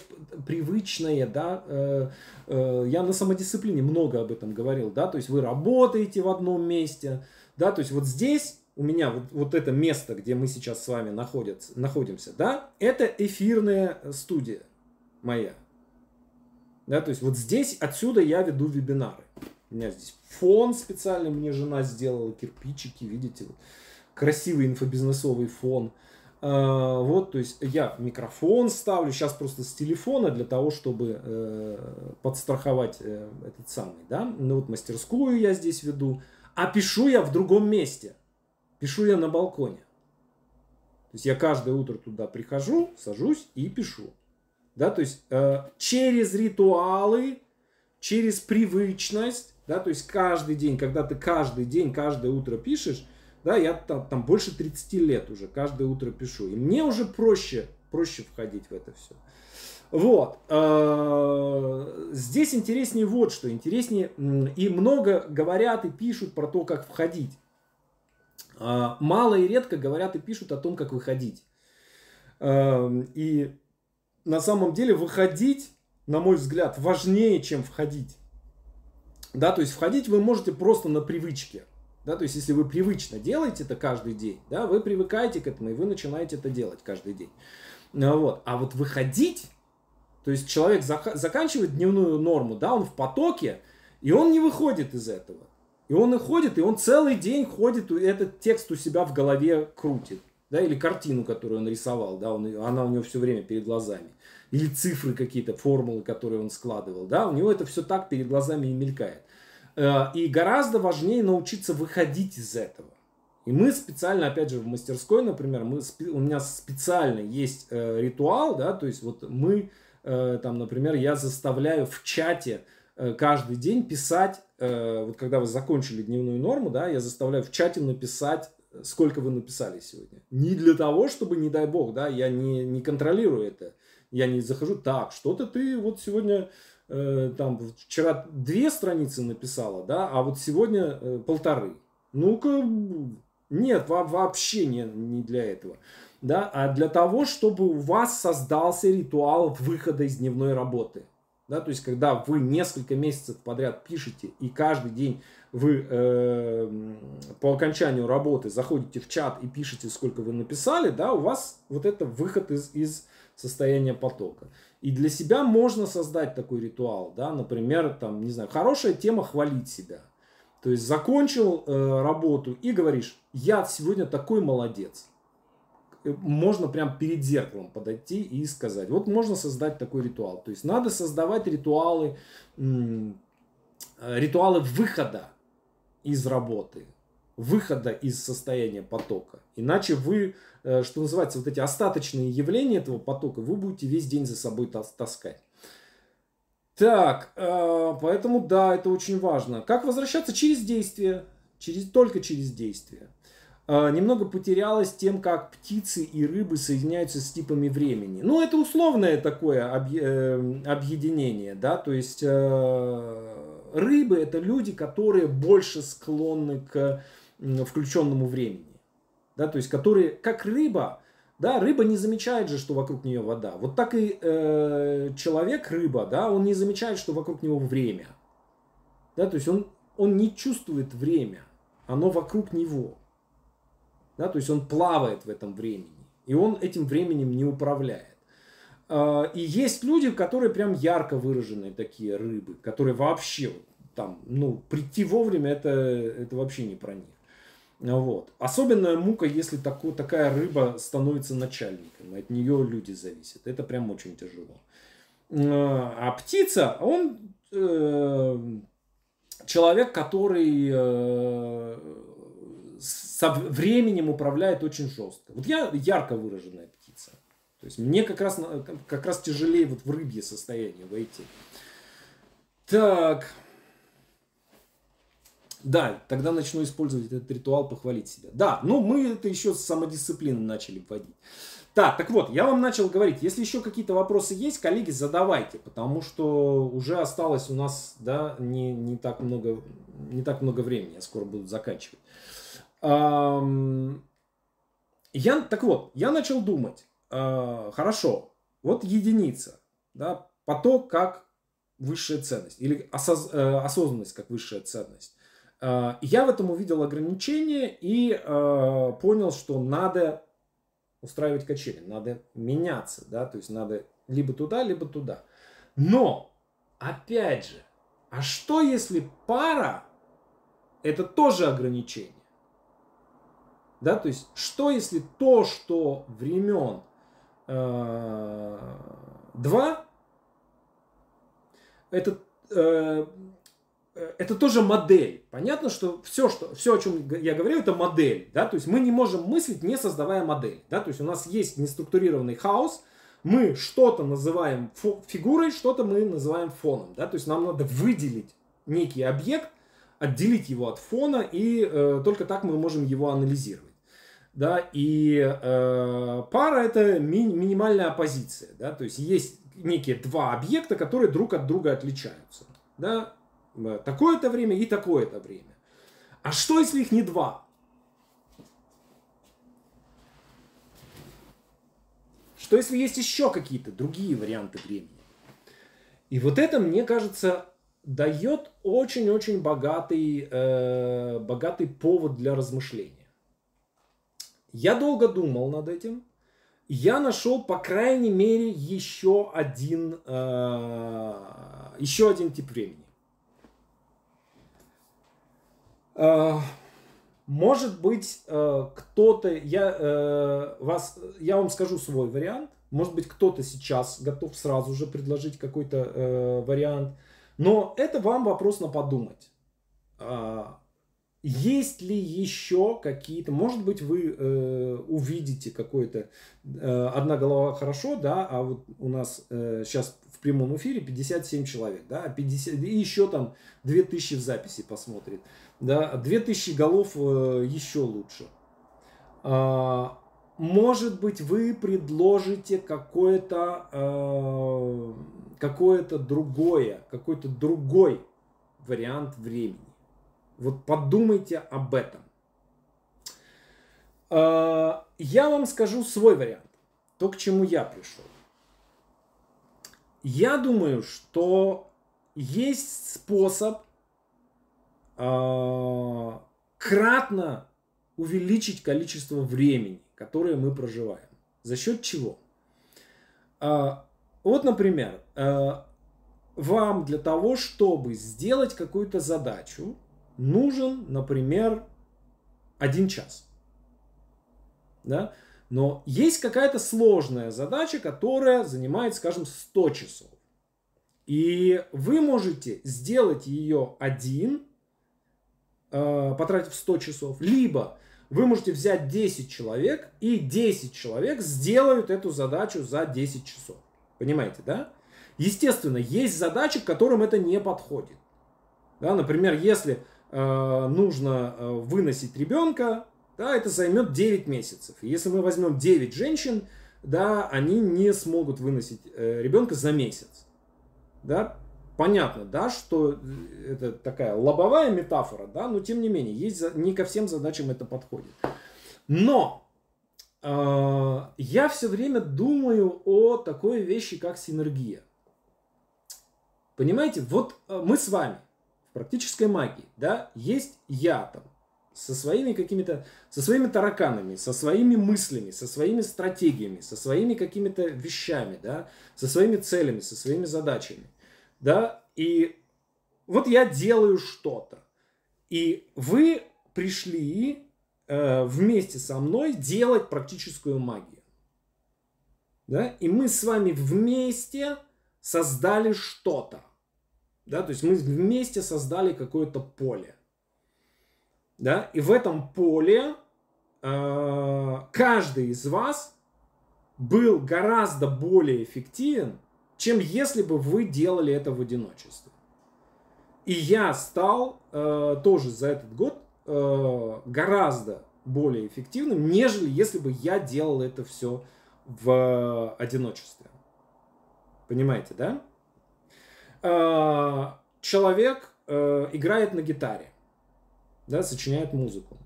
привычное, да, э, э, я на самодисциплине много об этом говорил, да, то есть вы работаете в одном месте, да, то есть вот здесь у меня вот, вот это место, где мы сейчас с вами находятся, находимся, да, это эфирная студия моя, да, то есть вот здесь, отсюда я веду вебинары, у меня здесь фон специальный мне жена сделала, кирпичики, видите, вот красивый инфобизнесовый фон. А, вот, то есть я микрофон ставлю сейчас просто с телефона для того, чтобы э, подстраховать э, этот самый, да. Ну вот мастерскую я здесь веду, а пишу я в другом месте. Пишу я на балконе. То есть я каждое утро туда прихожу, сажусь и пишу. Да, то есть э, через ритуалы, через привычность, да, то есть каждый день, когда ты каждый день, каждое утро пишешь, да, я там, там больше 30 лет уже каждое утро пишу. И мне уже проще, проще входить в это все. Вот. Э, здесь интереснее вот что. Интереснее. И много говорят и пишут про то, как входить. Э, мало и редко говорят и пишут о том, как выходить. Э, и на самом деле выходить, на мой взгляд, важнее, чем входить. Да, то есть входить вы можете просто на привычке. Да, то есть, если вы привычно делаете это каждый день, да, вы привыкаете к этому, и вы начинаете это делать каждый день. Ну вот. А вот выходить, то есть человек зак- заканчивает дневную норму, да, он в потоке, и он не выходит из этого. И он и ходит, и он целый день ходит, и этот текст у себя в голове крутит. Да, или картину, которую он рисовал, да, он, она у него все время перед глазами. Или цифры какие-то, формулы, которые он складывал, да, у него это все так перед глазами и мелькает. Э, и гораздо важнее научиться выходить из этого. И мы специально, опять же, в мастерской, например, мы, у меня специально есть э, ритуал, да, то есть вот мы, э, там, например, я заставляю в чате э, каждый день писать, э, вот когда вы закончили дневную норму, да, я заставляю в чате написать, сколько вы написали сегодня. Не для того, чтобы, не дай бог, да, я не, не контролирую это. Я не захожу, так, что-то ты вот сегодня э, там вчера две страницы написала, да, а вот сегодня э, полторы. Ну-ка, нет, вообще не, не для этого. Да, а для того, чтобы у вас создался ритуал выхода из дневной работы. Да, то есть, когда вы несколько месяцев подряд пишете, и каждый день вы э, по окончанию работы заходите в чат и пишете, сколько вы написали, да, у вас вот это выход из, из состояния потока. И для себя можно создать такой ритуал, да, например, там, не знаю, хорошая тема хвалить себя. То есть закончил э, работу и говоришь, я сегодня такой молодец. Э, можно прям перед зеркалом подойти и сказать. Вот можно создать такой ритуал. То есть надо создавать ритуалы, э, ритуалы выхода из работы, выхода из состояния потока. Иначе вы Э, что называется, вот эти остаточные явления этого потока вы будете весь день за собой таскать. Так, э, поэтому да, это очень важно. Как возвращаться через действие? Через, только через действие. Э, немного потерялось тем, как птицы и рыбы соединяются с типами времени. Ну, это условное такое объединение, да, то есть рыбы это люди, которые больше склонны к включенному времени да, то есть которые, как рыба, да, рыба не замечает же, что вокруг нее вода. Вот так и э, человек, рыба, да, он не замечает, что вокруг него время. Да, то есть он, он не чувствует время, оно вокруг него. Да, то есть он плавает в этом времени, и он этим временем не управляет. Э, и есть люди, которые прям ярко выраженные такие рыбы, которые вообще там, ну, прийти вовремя, это, это вообще не про них. Вот. Особенная мука, если такой, такая рыба становится начальником. От нее люди зависят. Это прям очень тяжело. А птица, он э, человек, который э, со временем управляет очень жестко. Вот я ярко выраженная. То есть мне как раз, как раз тяжелее вот в рыбье состояние войти. Так. Да, тогда начну использовать этот ритуал похвалить себя. Да, ну мы это еще с самодисциплины начали вводить. Так, так вот, я вам начал говорить, если еще какие-то вопросы есть, коллеги, задавайте, потому что уже осталось у нас, да, не, не, так, много, не так много времени, я скоро буду заканчивать. Я, так вот, я начал думать, э, хорошо, вот единица, да, поток как высшая ценность или осоз, э, осознанность как высшая ценность. Э, я в этом увидел ограничение и э, понял, что надо устраивать качели, надо меняться, да, то есть надо либо туда, либо туда. Но, опять же, а что если пара это тоже ограничение? Да, то есть, что если то, что времен э, два, это, э, это тоже модель. Понятно, что все, что все, о чем я говорю, это модель. Да? То есть мы не можем мыслить, не создавая модель. Да? То есть у нас есть неструктурированный хаос, мы что-то называем фигурой, что-то мы называем фоном. Да? То есть нам надо выделить некий объект, отделить его от фона, и э, только так мы можем его анализировать. Да? И э, пара это ми- минимальная оппозиция. Да? То есть есть некие два объекта, которые друг от друга отличаются. Да? Такое-то время и такое-то время. А что, если их не два? Что, если есть еще какие-то другие варианты времени? И вот это, мне кажется, дает очень-очень богатый, э, богатый повод для размышления. Я долго думал над этим. Я нашел, по крайней мере, еще один, э, еще один тип времени. Э, может быть, э, кто-то, я, э, вас, я вам скажу свой вариант. Может быть, кто-то сейчас готов сразу же предложить какой-то э, вариант. Но это вам вопрос на подумать. А, есть ли еще какие-то, может быть, вы э, увидите какой-то, э, одна голова хорошо, да, а вот у нас э, сейчас в прямом эфире 57 человек, да, 50, и еще там 2000 в записи посмотрит, да, 2000 голов э, еще лучше. А, может быть, вы предложите какое-то э, какое-то другое, какой-то другой вариант времени. Вот подумайте об этом. А, я вам скажу свой вариант, то, к чему я пришел. Я думаю, что есть способ а, кратно увеличить количество времени, которое мы проживаем. За счет чего? А, вот, например, вам для того, чтобы сделать какую-то задачу, нужен, например, один час. Да? Но есть какая-то сложная задача, которая занимает, скажем, 100 часов. И вы можете сделать ее один, э, потратив 100 часов, либо вы можете взять 10 человек, и 10 человек сделают эту задачу за 10 часов. Понимаете, да? Естественно, есть задачи, к которым это не подходит. Да, например, если нужно э, выносить ребенка, да, это займет 9 месяцев. Если мы возьмем 9 женщин, да, они не смогут выносить э, ребенка за месяц. Да? Понятно, да, что это такая лобовая метафора, да, но тем не менее, есть, не ко всем задачам это подходит. Но э, я все время думаю о такой вещи, как синергия. Понимаете, вот мы с вами, практической магии, да, есть я там со своими какими-то, со своими тараканами, со своими мыслями, со своими стратегиями, со своими какими-то вещами, да, со своими целями, со своими задачами, да, и вот я делаю что-то, и вы пришли э, вместе со мной делать практическую магию, да, и мы с вами вместе создали что-то, да, то есть мы вместе создали какое-то поле. Да, и в этом поле э, каждый из вас был гораздо более эффективен, чем если бы вы делали это в одиночестве. И я стал э, тоже за этот год э, гораздо более эффективным, нежели если бы я делал это все в одиночестве. Понимаете, да? Э, человек э, играет на гитаре, да, сочиняет музыку.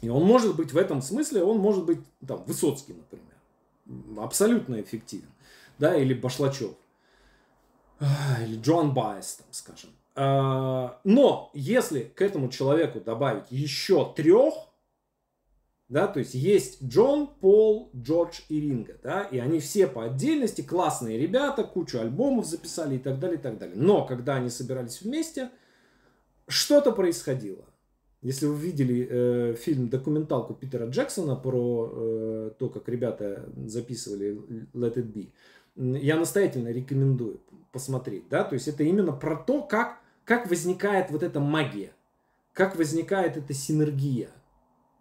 И он может быть в этом смысле, он может быть там, Высоцкий, например, абсолютно эффективен, да, или Башлачев, или Джон Байес, там, скажем. Но если к этому человеку добавить еще трех, да, то есть есть Джон, Пол, Джордж и Ринга, да, и они все по отдельности классные ребята, кучу альбомов записали и так далее, и так далее. Но когда они собирались вместе, что-то происходило. Если вы видели э, фильм документалку Питера Джексона про э, то, как ребята записывали Let It Be, я настоятельно рекомендую посмотреть, да, то есть это именно про то, как как возникает вот эта магия, как возникает эта синергия.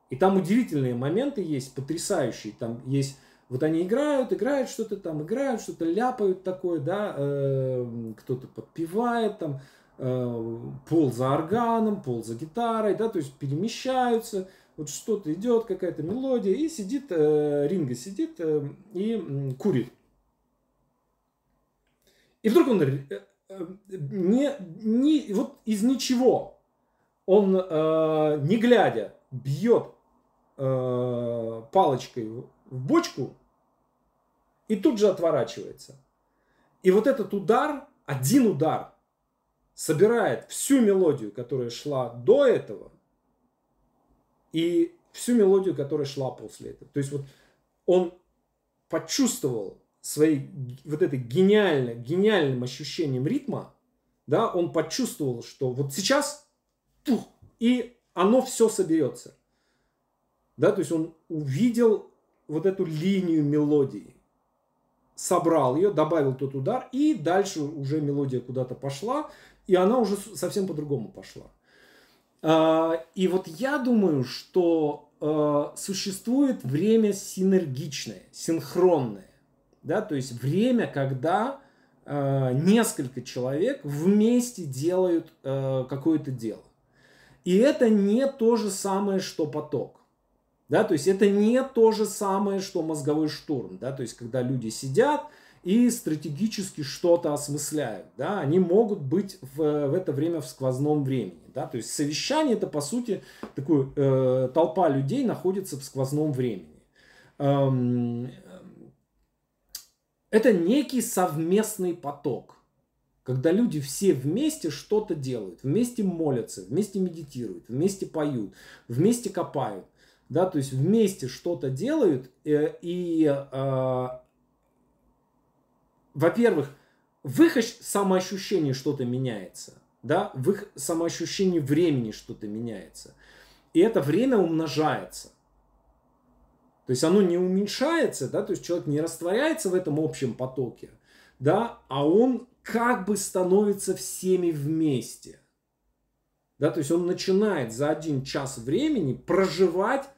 И там удивительные моменты есть, потрясающие. Там есть, вот они играют, играют что-то там, играют, что-то ляпают такое, да, э, кто-то подпевает там, э, пол за органом, пол за гитарой, да, то есть перемещаются, вот что-то идет, какая-то мелодия, и сидит, э, Ринга сидит э, и э, курит. И вдруг он э, не, не, вот из ничего он, э, не глядя, бьет э, палочкой в бочку и тут же отворачивается. И вот этот удар, один удар, собирает всю мелодию, которая шла до этого, и всю мелодию, которая шла после этого. То есть вот он почувствовал своей вот этой гениально, гениальным ощущением ритма, да, он почувствовал, что вот сейчас тух, и оно все соберется. Да, то есть он увидел вот эту линию мелодии, собрал ее, добавил тот удар, и дальше уже мелодия куда-то пошла, и она уже совсем по-другому пошла. А, и вот я думаю, что а, существует время синергичное, синхронное да, то есть время, когда э, несколько человек вместе делают э, какое-то дело. И это не то же самое, что поток. Да, то есть это не то же самое, что мозговой штурм. Да, то есть когда люди сидят и стратегически что-то осмысляют. Да, они могут быть в, в это время в сквозном времени. Да, то есть совещание это по сути такое, э, толпа людей находится в сквозном времени. Эм, это некий совместный поток, когда люди все вместе что-то делают, вместе молятся, вместе медитируют, вместе поют, вместе копают, да, то есть вместе что-то делают э, и, э, во-первых, в их самоощущении что-то меняется, да, в их самоощущении времени что-то меняется, и это время умножается. То есть оно не уменьшается, да, то есть человек не растворяется в этом общем потоке, да, а он как бы становится всеми вместе. Да, то есть он начинает за один час времени проживать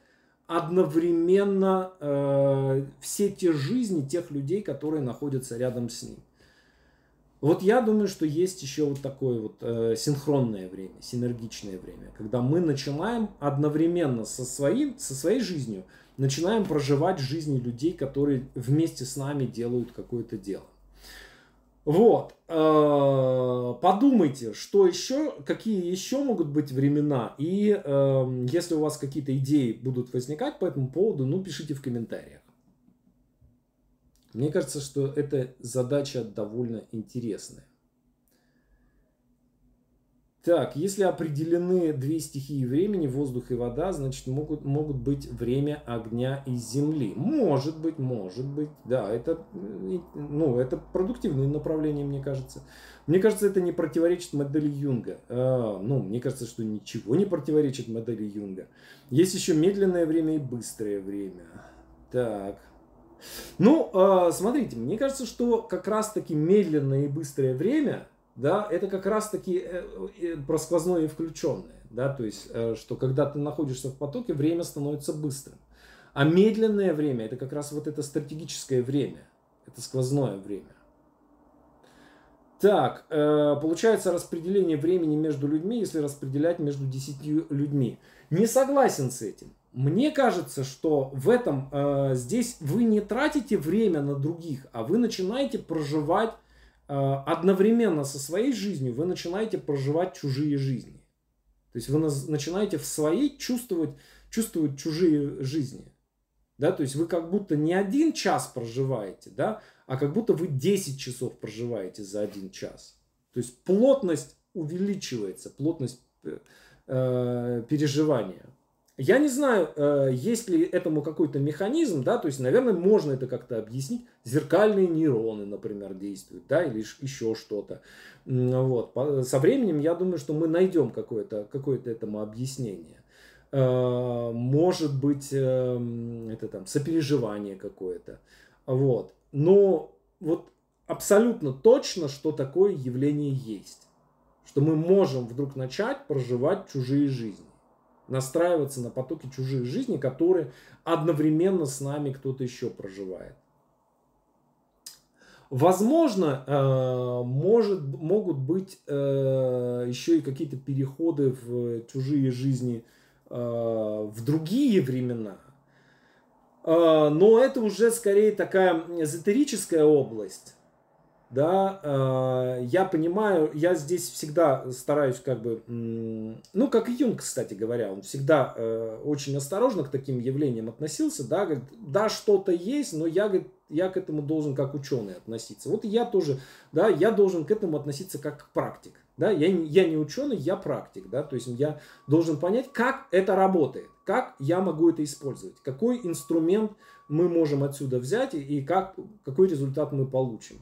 одновременно э, все те жизни тех людей, которые находятся рядом с ним. Вот я думаю, что есть еще вот такое вот э, синхронное время, синергичное время, когда мы начинаем одновременно со, своим, со своей жизнью начинаем проживать жизни людей, которые вместе с нами делают какое-то дело. Вот. Э, подумайте, что еще, какие еще могут быть времена. И э, если у вас какие-то идеи будут возникать по этому поводу, ну, пишите в комментариях. Мне кажется, что эта задача довольно интересная. Так, если определены две стихии времени, воздух и вода, значит могут, могут быть время огня и земли. Может быть, может быть, да, это, ну, это продуктивное направление, мне кажется. Мне кажется, это не противоречит модели Юнга. А, ну, мне кажется, что ничего не противоречит модели Юнга. Есть еще медленное время и быстрое время. Так. Ну, а, смотрите, мне кажется, что как раз-таки медленное и быстрое время – да, это как раз-таки э, э, просквозное и включенное, да, то есть, э, что когда ты находишься в потоке, время становится быстрым. А медленное время это как раз вот это стратегическое время, это сквозное время. Так, э, получается распределение времени между людьми, если распределять между десятью людьми. Не согласен с этим. Мне кажется, что в этом э, здесь вы не тратите время на других, а вы начинаете проживать э, одновременно со своей жизнью, вы начинаете проживать чужие жизни. То есть вы начинаете в своей чувствовать, чувствовать чужие жизни. Да, то есть вы как будто не один час проживаете, да, а как будто вы 10 часов проживаете за один час. То есть плотность увеличивается, плотность э, э переживания. Я не знаю, э, есть ли этому какой-то механизм, да, то есть, наверное, можно это как-то объяснить. Зеркальные нейроны, например, действуют, да, или еще что-то. Вот. Со временем, я думаю, что мы найдем какое-то какое этому объяснение. Э, может быть, эм, это там сопереживание какое-то. Вот. Но вот абсолютно точно, что такое явление есть. Что мы можем вдруг начать проживать чужие жизни настраиваться на потоки чужих жизней, которые одновременно с нами кто-то еще проживает. Возможно, э, может, могут быть э, еще и какие-то переходы в чужие жизни э, в другие времена. Но это уже скорее такая эзотерическая область да, э, я понимаю, я здесь всегда стараюсь как бы, ну, как и Юнг, кстати говоря, он всегда э, очень осторожно к таким явлениям относился, да, говорит, да, что-то есть, но я, говорит, я к этому должен как ученый относиться. Вот я тоже, да, я должен к этому относиться как практик, да, я, я не ученый, я практик, да, то есть я должен понять, как это работает, как я могу это использовать, какой инструмент мы можем отсюда взять и как, какой результат мы получим.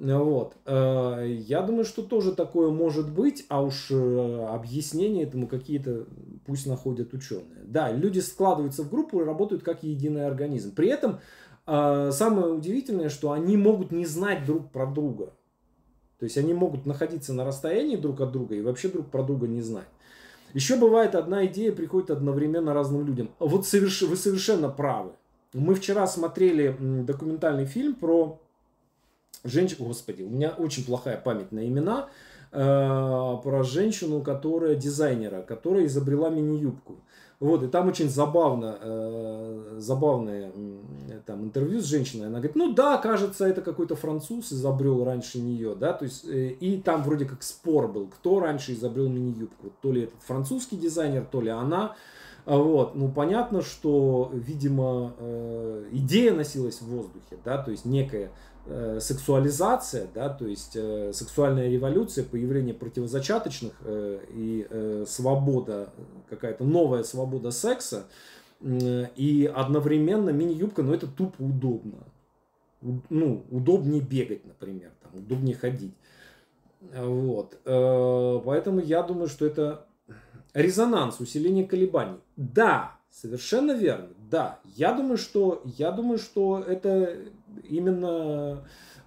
Вот. Э, я думаю, что тоже такое может быть, а уж э, объяснения этому какие-то пусть находят ученые. Да, люди складываются в группу и работают как единый организм. При этом э, самое удивительное, что они могут не знать друг про друга. То есть они могут находиться на расстоянии друг от друга и вообще друг про друга не знать. Еще бывает, одна идея приходит одновременно разным людям. Вот соверш... вы совершенно правы. Мы вчера смотрели документальный фильм про женщина, господи, у меня очень плохая память на имена, э, про женщину, которая дизайнера, которая изобрела мини-юбку. Вот, и там очень забавно, э, забавное там интервью с женщиной. Она говорит, ну да, кажется, это какой-то француз изобрел раньше нее, да, то есть, э, и там вроде как спор был, кто раньше изобрел мини-юбку, то ли этот французский дизайнер, то ли она. Вот, ну понятно, что, видимо, идея носилась в воздухе, да, то есть некая э, сексуализация, да, то есть э, сексуальная революция, появление противозачаточных э, и э, свобода, какая-то новая свобода секса, э, и одновременно мини-юбка, ну это тупо удобно. У, ну, удобнее бегать, например, там, удобнее ходить. Вот. Э, поэтому я думаю, что это резонанс, усиление колебаний. Да, совершенно верно. Да, я думаю, что я думаю, что это именно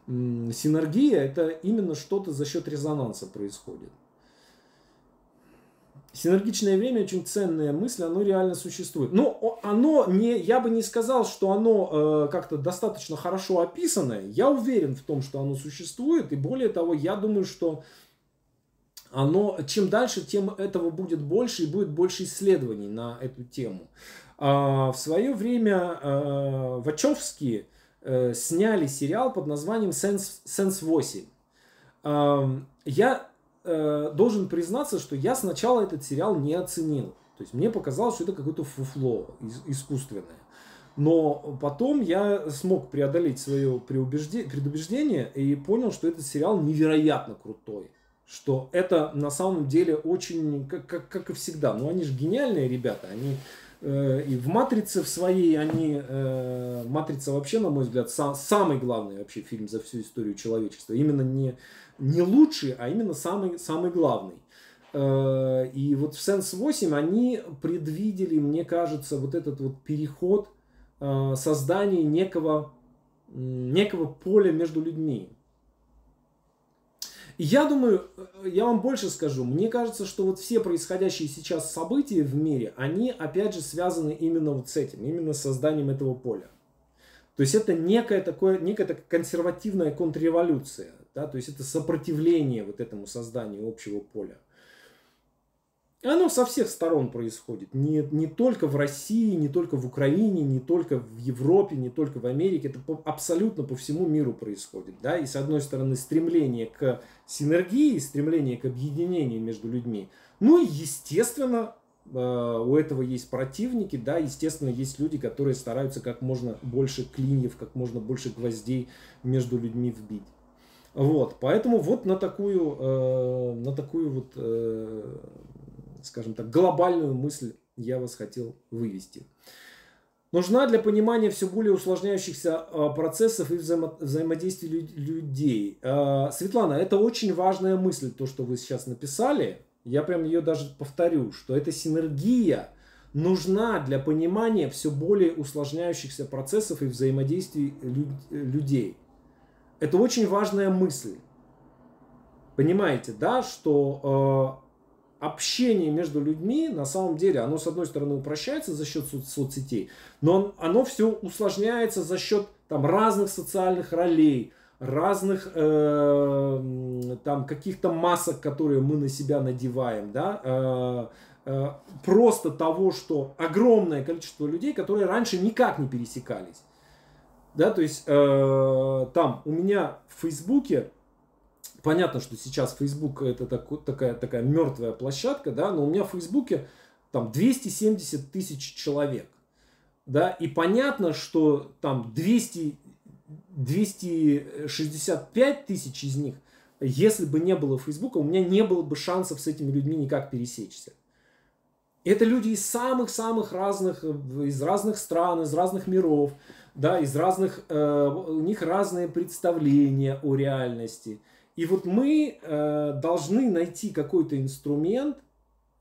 синергия, это именно что-то за счет резонанса происходит. Синергичное время очень ценная мысль, оно реально существует. Но оно не, я бы не сказал, что оно э, как-то достаточно хорошо описанное. Я уверен в том, что оно существует. И более того, я думаю, что оно, чем дальше, тем этого будет больше и будет больше исследований на эту тему. А, в свое время а, Вачовски а, сняли сериал под названием «Сенс, Сенс 8». А, я а, должен признаться, что я сначала этот сериал не оценил. То есть мне показалось, что это какое-то фуфло искусственное. Но потом я смог преодолеть свое предубеждение и понял, что этот сериал невероятно крутой что это на самом деле очень, как, как, как и всегда, ну они же гениальные ребята, они э, и в «Матрице» в своей, они, э, «Матрица» вообще, на мой взгляд, сам, самый главный вообще фильм за всю историю человечества, именно не, не лучший, а именно самый, самый главный. Э, и вот в «Сенс 8» они предвидели, мне кажется, вот этот вот переход э, создания некого, некого поля между людьми. Я думаю, э, я вам больше скажу, мне кажется, что вот все происходящие сейчас события в мире, они опять же связаны именно вот с этим, именно с созданием этого поля. То есть это некая такое, некая такая консервативная контрреволюция, да, то есть это сопротивление вот этому созданию общего поля. Оно со всех сторон происходит. Не, не только в России, не только в Украине, не только в Европе, не только в Америке. Это по, абсолютно по всему миру происходит. Да? И с одной стороны стремление к синергии, стремление к объединению между людьми. Ну и естественно э, у этого есть противники, да, естественно, есть люди, которые стараются как можно больше клиньев, как можно больше гвоздей между людьми вбить. Вот, поэтому вот на такую, э, на такую вот э, скажем так, глобальную мысль я вас хотел вывести. Нужна для понимания все более усложняющихся а, процессов и взаимо взаимодействия людей. А, Светлана, это очень важная мысль, то, что вы сейчас написали. Я прям ее даже повторю, что эта синергия нужна для понимания все более усложняющихся процессов и взаимодействий людей. Это очень важная мысль. Понимаете, да, что а, общение между людьми, на самом деле, оно с одной стороны упрощается за счет соц соцсетей, но оно все усложняется за счет там, разных социальных ролей, разных э, там каких-то масок, которые мы на себя надеваем, да, э, э, просто того, что огромное количество людей, которые раньше никак не пересекались, да, то есть э, там у меня в Фейсбуке понятно, что сейчас Facebook это так, такая, такая мертвая площадка, да, но у меня в Фейсбуке там 270 тысяч человек. Да, и понятно, что там 200, 265 тысяч из них, если бы не было Фейсбука, у меня не было бы шансов с этими людьми никак пересечься. Это люди из самых-самых разных, из разных стран, из разных миров, да, из разных, э, у них разные представления о реальности – и вот мы э, должны найти какой-то инструмент,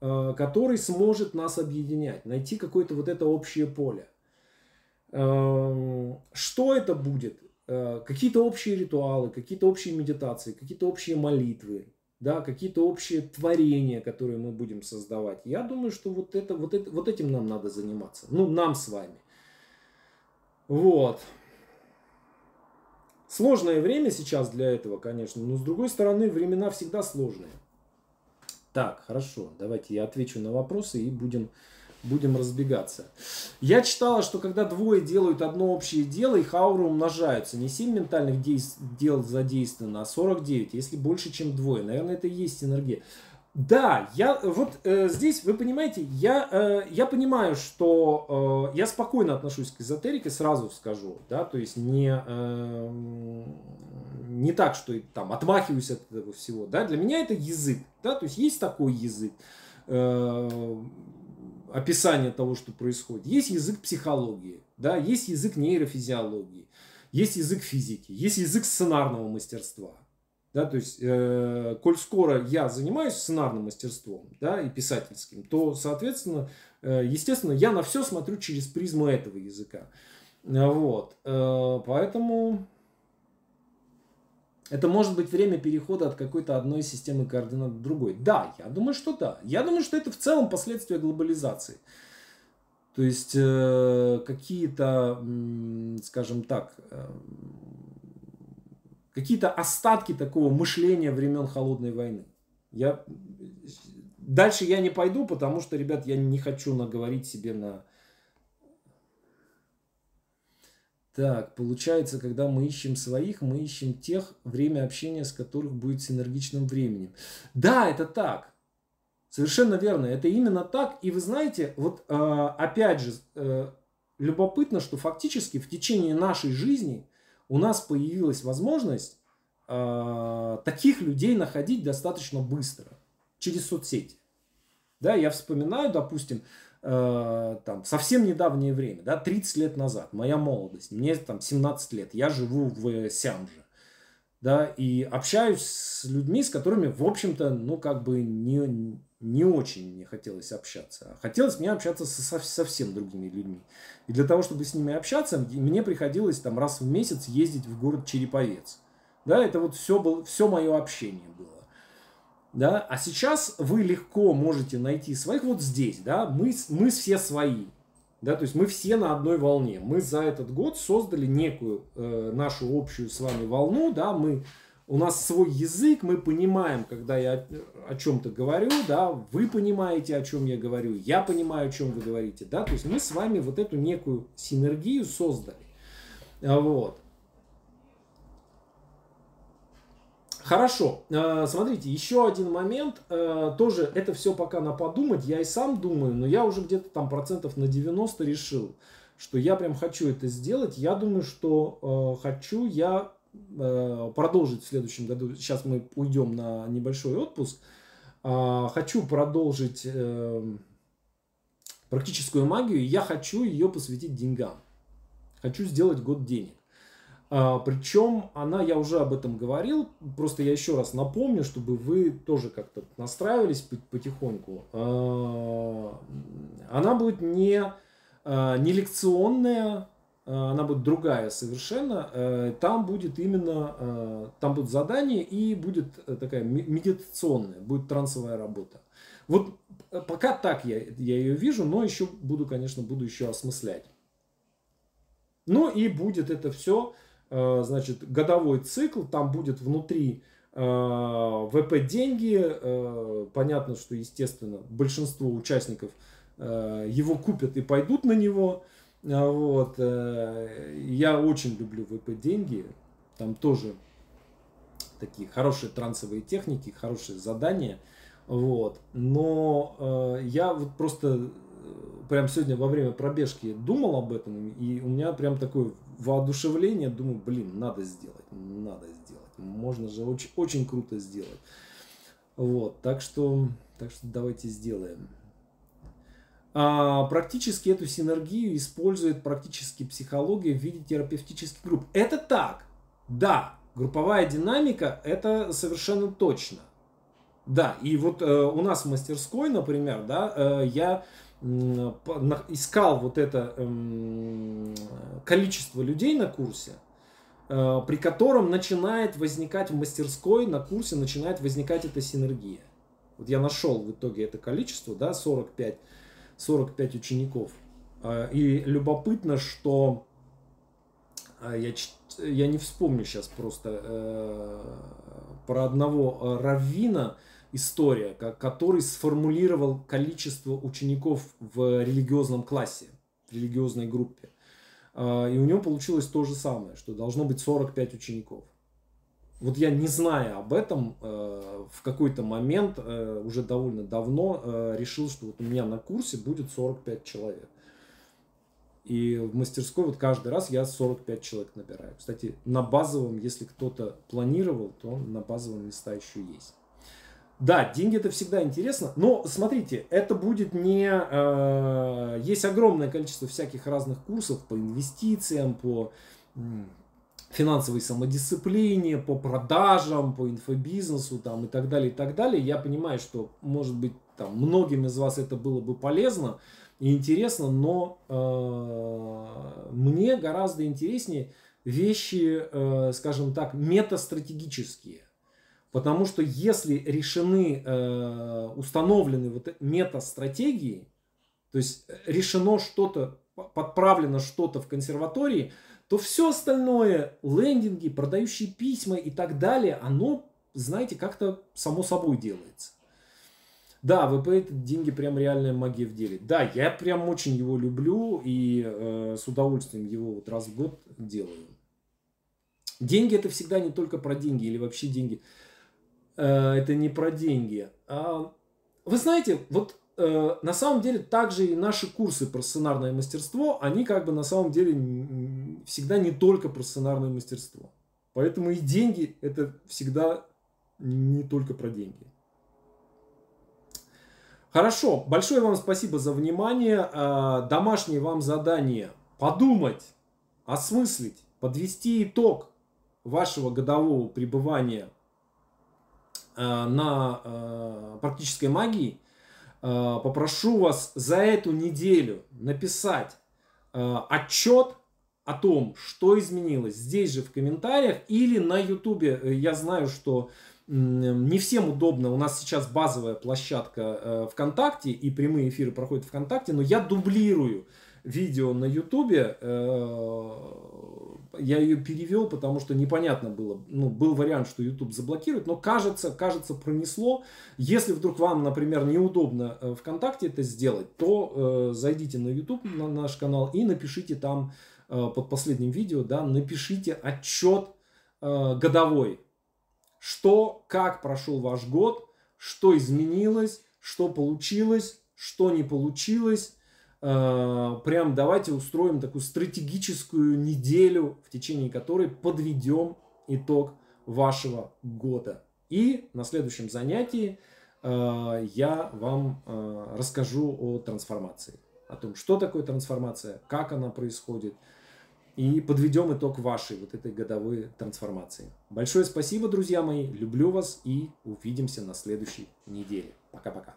э, который сможет нас объединять, найти какое-то вот это общее поле. Э, что это будет? Э, какие-то общие ритуалы, какие-то общие медитации, какие-то общие молитвы, да, какие-то общие творения, которые мы будем создавать. Я думаю, что вот, это, вот, это, вот этим нам надо заниматься. Ну, нам с вами. Вот. Сложное время сейчас для этого, конечно, но с другой стороны, времена всегда сложные. Так, хорошо, давайте я отвечу на вопросы и будем, будем разбегаться. Я читала, что когда двое делают одно общее дело, их ауры умножаются. Не 7 ментальных дел задействовано, а 49, если больше, чем двое. Наверное, это и есть энергия. Да, я вот э, здесь, вы понимаете, я, э, я понимаю, что э, я спокойно отношусь к эзотерике, сразу скажу, да, то есть не, э, не так, что там отмахиваюсь от этого всего, да, для меня это язык, да, то есть есть такой язык, э, описание того, что происходит, есть язык психологии, да, есть язык нейрофизиологии, есть язык физики, есть язык сценарного мастерства, да, то есть, э, коль скоро я занимаюсь сценарным мастерством, да, и писательским, то, соответственно, э, естественно, я на все смотрю через призму этого языка. Вот, э, поэтому это может быть время перехода от какой-то одной системы координат к другой. Да, я думаю, что да. Я думаю, что это в целом последствия глобализации. То есть э, какие-то, скажем так, э, какие-то остатки такого мышления времен холодной войны. Я... Дальше я не пойду, потому что, ребят, я не хочу наговорить себе на... Так, получается, когда мы ищем своих, мы ищем тех, время общения с которых будет синергичным временем. Да, это так. Совершенно верно. Это именно так. И вы знаете, вот э, опять же, э, любопытно, что фактически в течение нашей жизни у нас появилась возможность э, таких людей находить достаточно быстро через соцсети. Да, я вспоминаю, допустим, э, там, совсем недавнее время, да, 30 лет назад, моя молодость, мне там 17 лет, я живу в Сямже, да, и общаюсь с людьми, с которыми, в общем-то, ну, как бы не, не очень мне хотелось общаться. Хотелось мне общаться со, совсем другими людьми. И для того, чтобы с ними общаться, мне приходилось там раз в месяц ездить в город Череповец. Да, это вот все, было, все мое общение было. Да, а сейчас вы легко можете найти своих вот здесь, да, мы, мы все свои. Да, то есть мы все на одной волне. Мы за этот год создали некую э, нашу общую с вами волну, да, мы у нас свой язык, мы понимаем, когда я о, о чем-то говорю, да, вы понимаете, о чем я говорю, я понимаю, о чем вы говорите, да, то есть мы с вами вот эту некую синергию создали. Вот. Хорошо, э, смотрите, еще один момент, э, тоже это все пока на подумать, я и сам думаю, но я уже где-то там процентов на 90 решил, что я прям хочу это сделать. Я думаю, что э, хочу я продолжить в следующем году, сейчас мы уйдем на небольшой отпуск, хочу продолжить практическую магию, я хочу ее посвятить деньгам. Хочу сделать год денег. А, причем она, я уже об этом говорил, просто я еще раз напомню, чтобы вы тоже как-то настраивались потихоньку. А, она будет не, а, не лекционная, она будет другая совершенно. А, там будет именно, там будет задание и будет такая медитационная, будет трансовая работа. Вот пока так я, я ее вижу, но еще буду, конечно, буду еще осмыслять. Ну и будет это все Э, значит, годовой цикл, там будет внутри э, ВП деньги, э, понятно, что, естественно, большинство участников его купят и пойдут на него, вот, я очень люблю ВП деньги, там тоже такие хорошие трансовые техники, хорошие задания, вот, но я вот просто прям сегодня во время пробежки думал об этом, и у меня прям такое воодушевление, думаю, блин, надо сделать, надо сделать. Можно же очень, очень круто сделать. Вот, так что, так что давайте сделаем. А, практически эту синергию использует практически психология в виде терапевтических групп. Это так, да, групповая динамика, это совершенно точно. Да, и вот э, у нас в мастерской, например, да, э, я искал вот это эм, количество людей на курсе, э, при котором начинает возникать в мастерской на курсе, начинает возникать эта синергия. Вот я нашел в итоге это количество, да, 45, 45 учеников. Э, и любопытно, что э, я, я не вспомню сейчас просто про одного раввина, история, который сформулировал количество учеников в религиозном классе, в религиозной группе. А, и у него получилось то же самое, что должно быть 45 учеников. Вот я не зная об этом, э, в какой-то момент, э, уже довольно давно, э, решил, что вот у меня на курсе будет 45 человек. И в мастерской вот каждый раз я 45 человек набираю. Кстати, на базовом, если кто-то планировал, то на базовом места еще есть. Да, деньги это всегда интересно, но смотрите, это будет не... Э, есть огромное количество всяких разных курсов по инвестициям, по финансовой самодисциплине, по продажам, по инфобизнесу там, и так далее, и так далее. Я понимаю, что, может быть, там, многим из вас это было бы полезно и интересно, но э, мне гораздо интереснее вещи, э, скажем так, метастратегические. Потому что если решены, э, установлены вот мета-стратегии, то есть решено что-то, подправлено что-то в консерватории, то все остальное, лендинги, продающие письма и так далее, оно, знаете, как-то само собой делается. Да, ВП это деньги прям реальная магия в деле. Да, я прям очень его люблю и э, с удовольствием его вот раз в год делаю. Деньги это всегда не только про деньги или вообще деньги. Э, это не про деньги. А, вы знаете, вот э, на самом деле также и наши курсы про сценарное мастерство, они как бы на самом деле всегда не только про сценарное мастерство. Поэтому и деньги это всегда не только про деньги. Хорошо, большое вам спасибо за внимание. Э, домашнее вам задание подумать, осмыслить, подвести итог вашего годового пребывания на э, практической магии, э, попрошу вас за эту неделю написать отчет о том, что изменилось здесь же в комментариях или на ютубе. Я знаю, что не всем удобно. У нас сейчас базовая площадка э, ВКонтакте, и прямые эфиры проходят ВКонтакте, но я дублирую видео на Ютубе. Я ее перевел, потому что непонятно было. Ну, был вариант, что YouTube заблокирует, но кажется, кажется, пронесло. Если вдруг вам, например, неудобно э, ВКонтакте это сделать, то э, зайдите на YouTube, на наш канал, и напишите там э, под последним видео, да, напишите отчет э, годовой что, как прошел ваш год, что изменилось, что получилось, что не получилось. Э, прям давайте устроим такую стратегическую неделю, в течение которой подведем итог вашего года. И на следующем занятии э, я вам э, расскажу о трансформации. О том, что такое трансформация, как она происходит – и подведем итог вашей вот этой годовой трансформации. Большое спасибо, друзья мои, люблю вас и увидимся на следующей неделе. Пока-пока.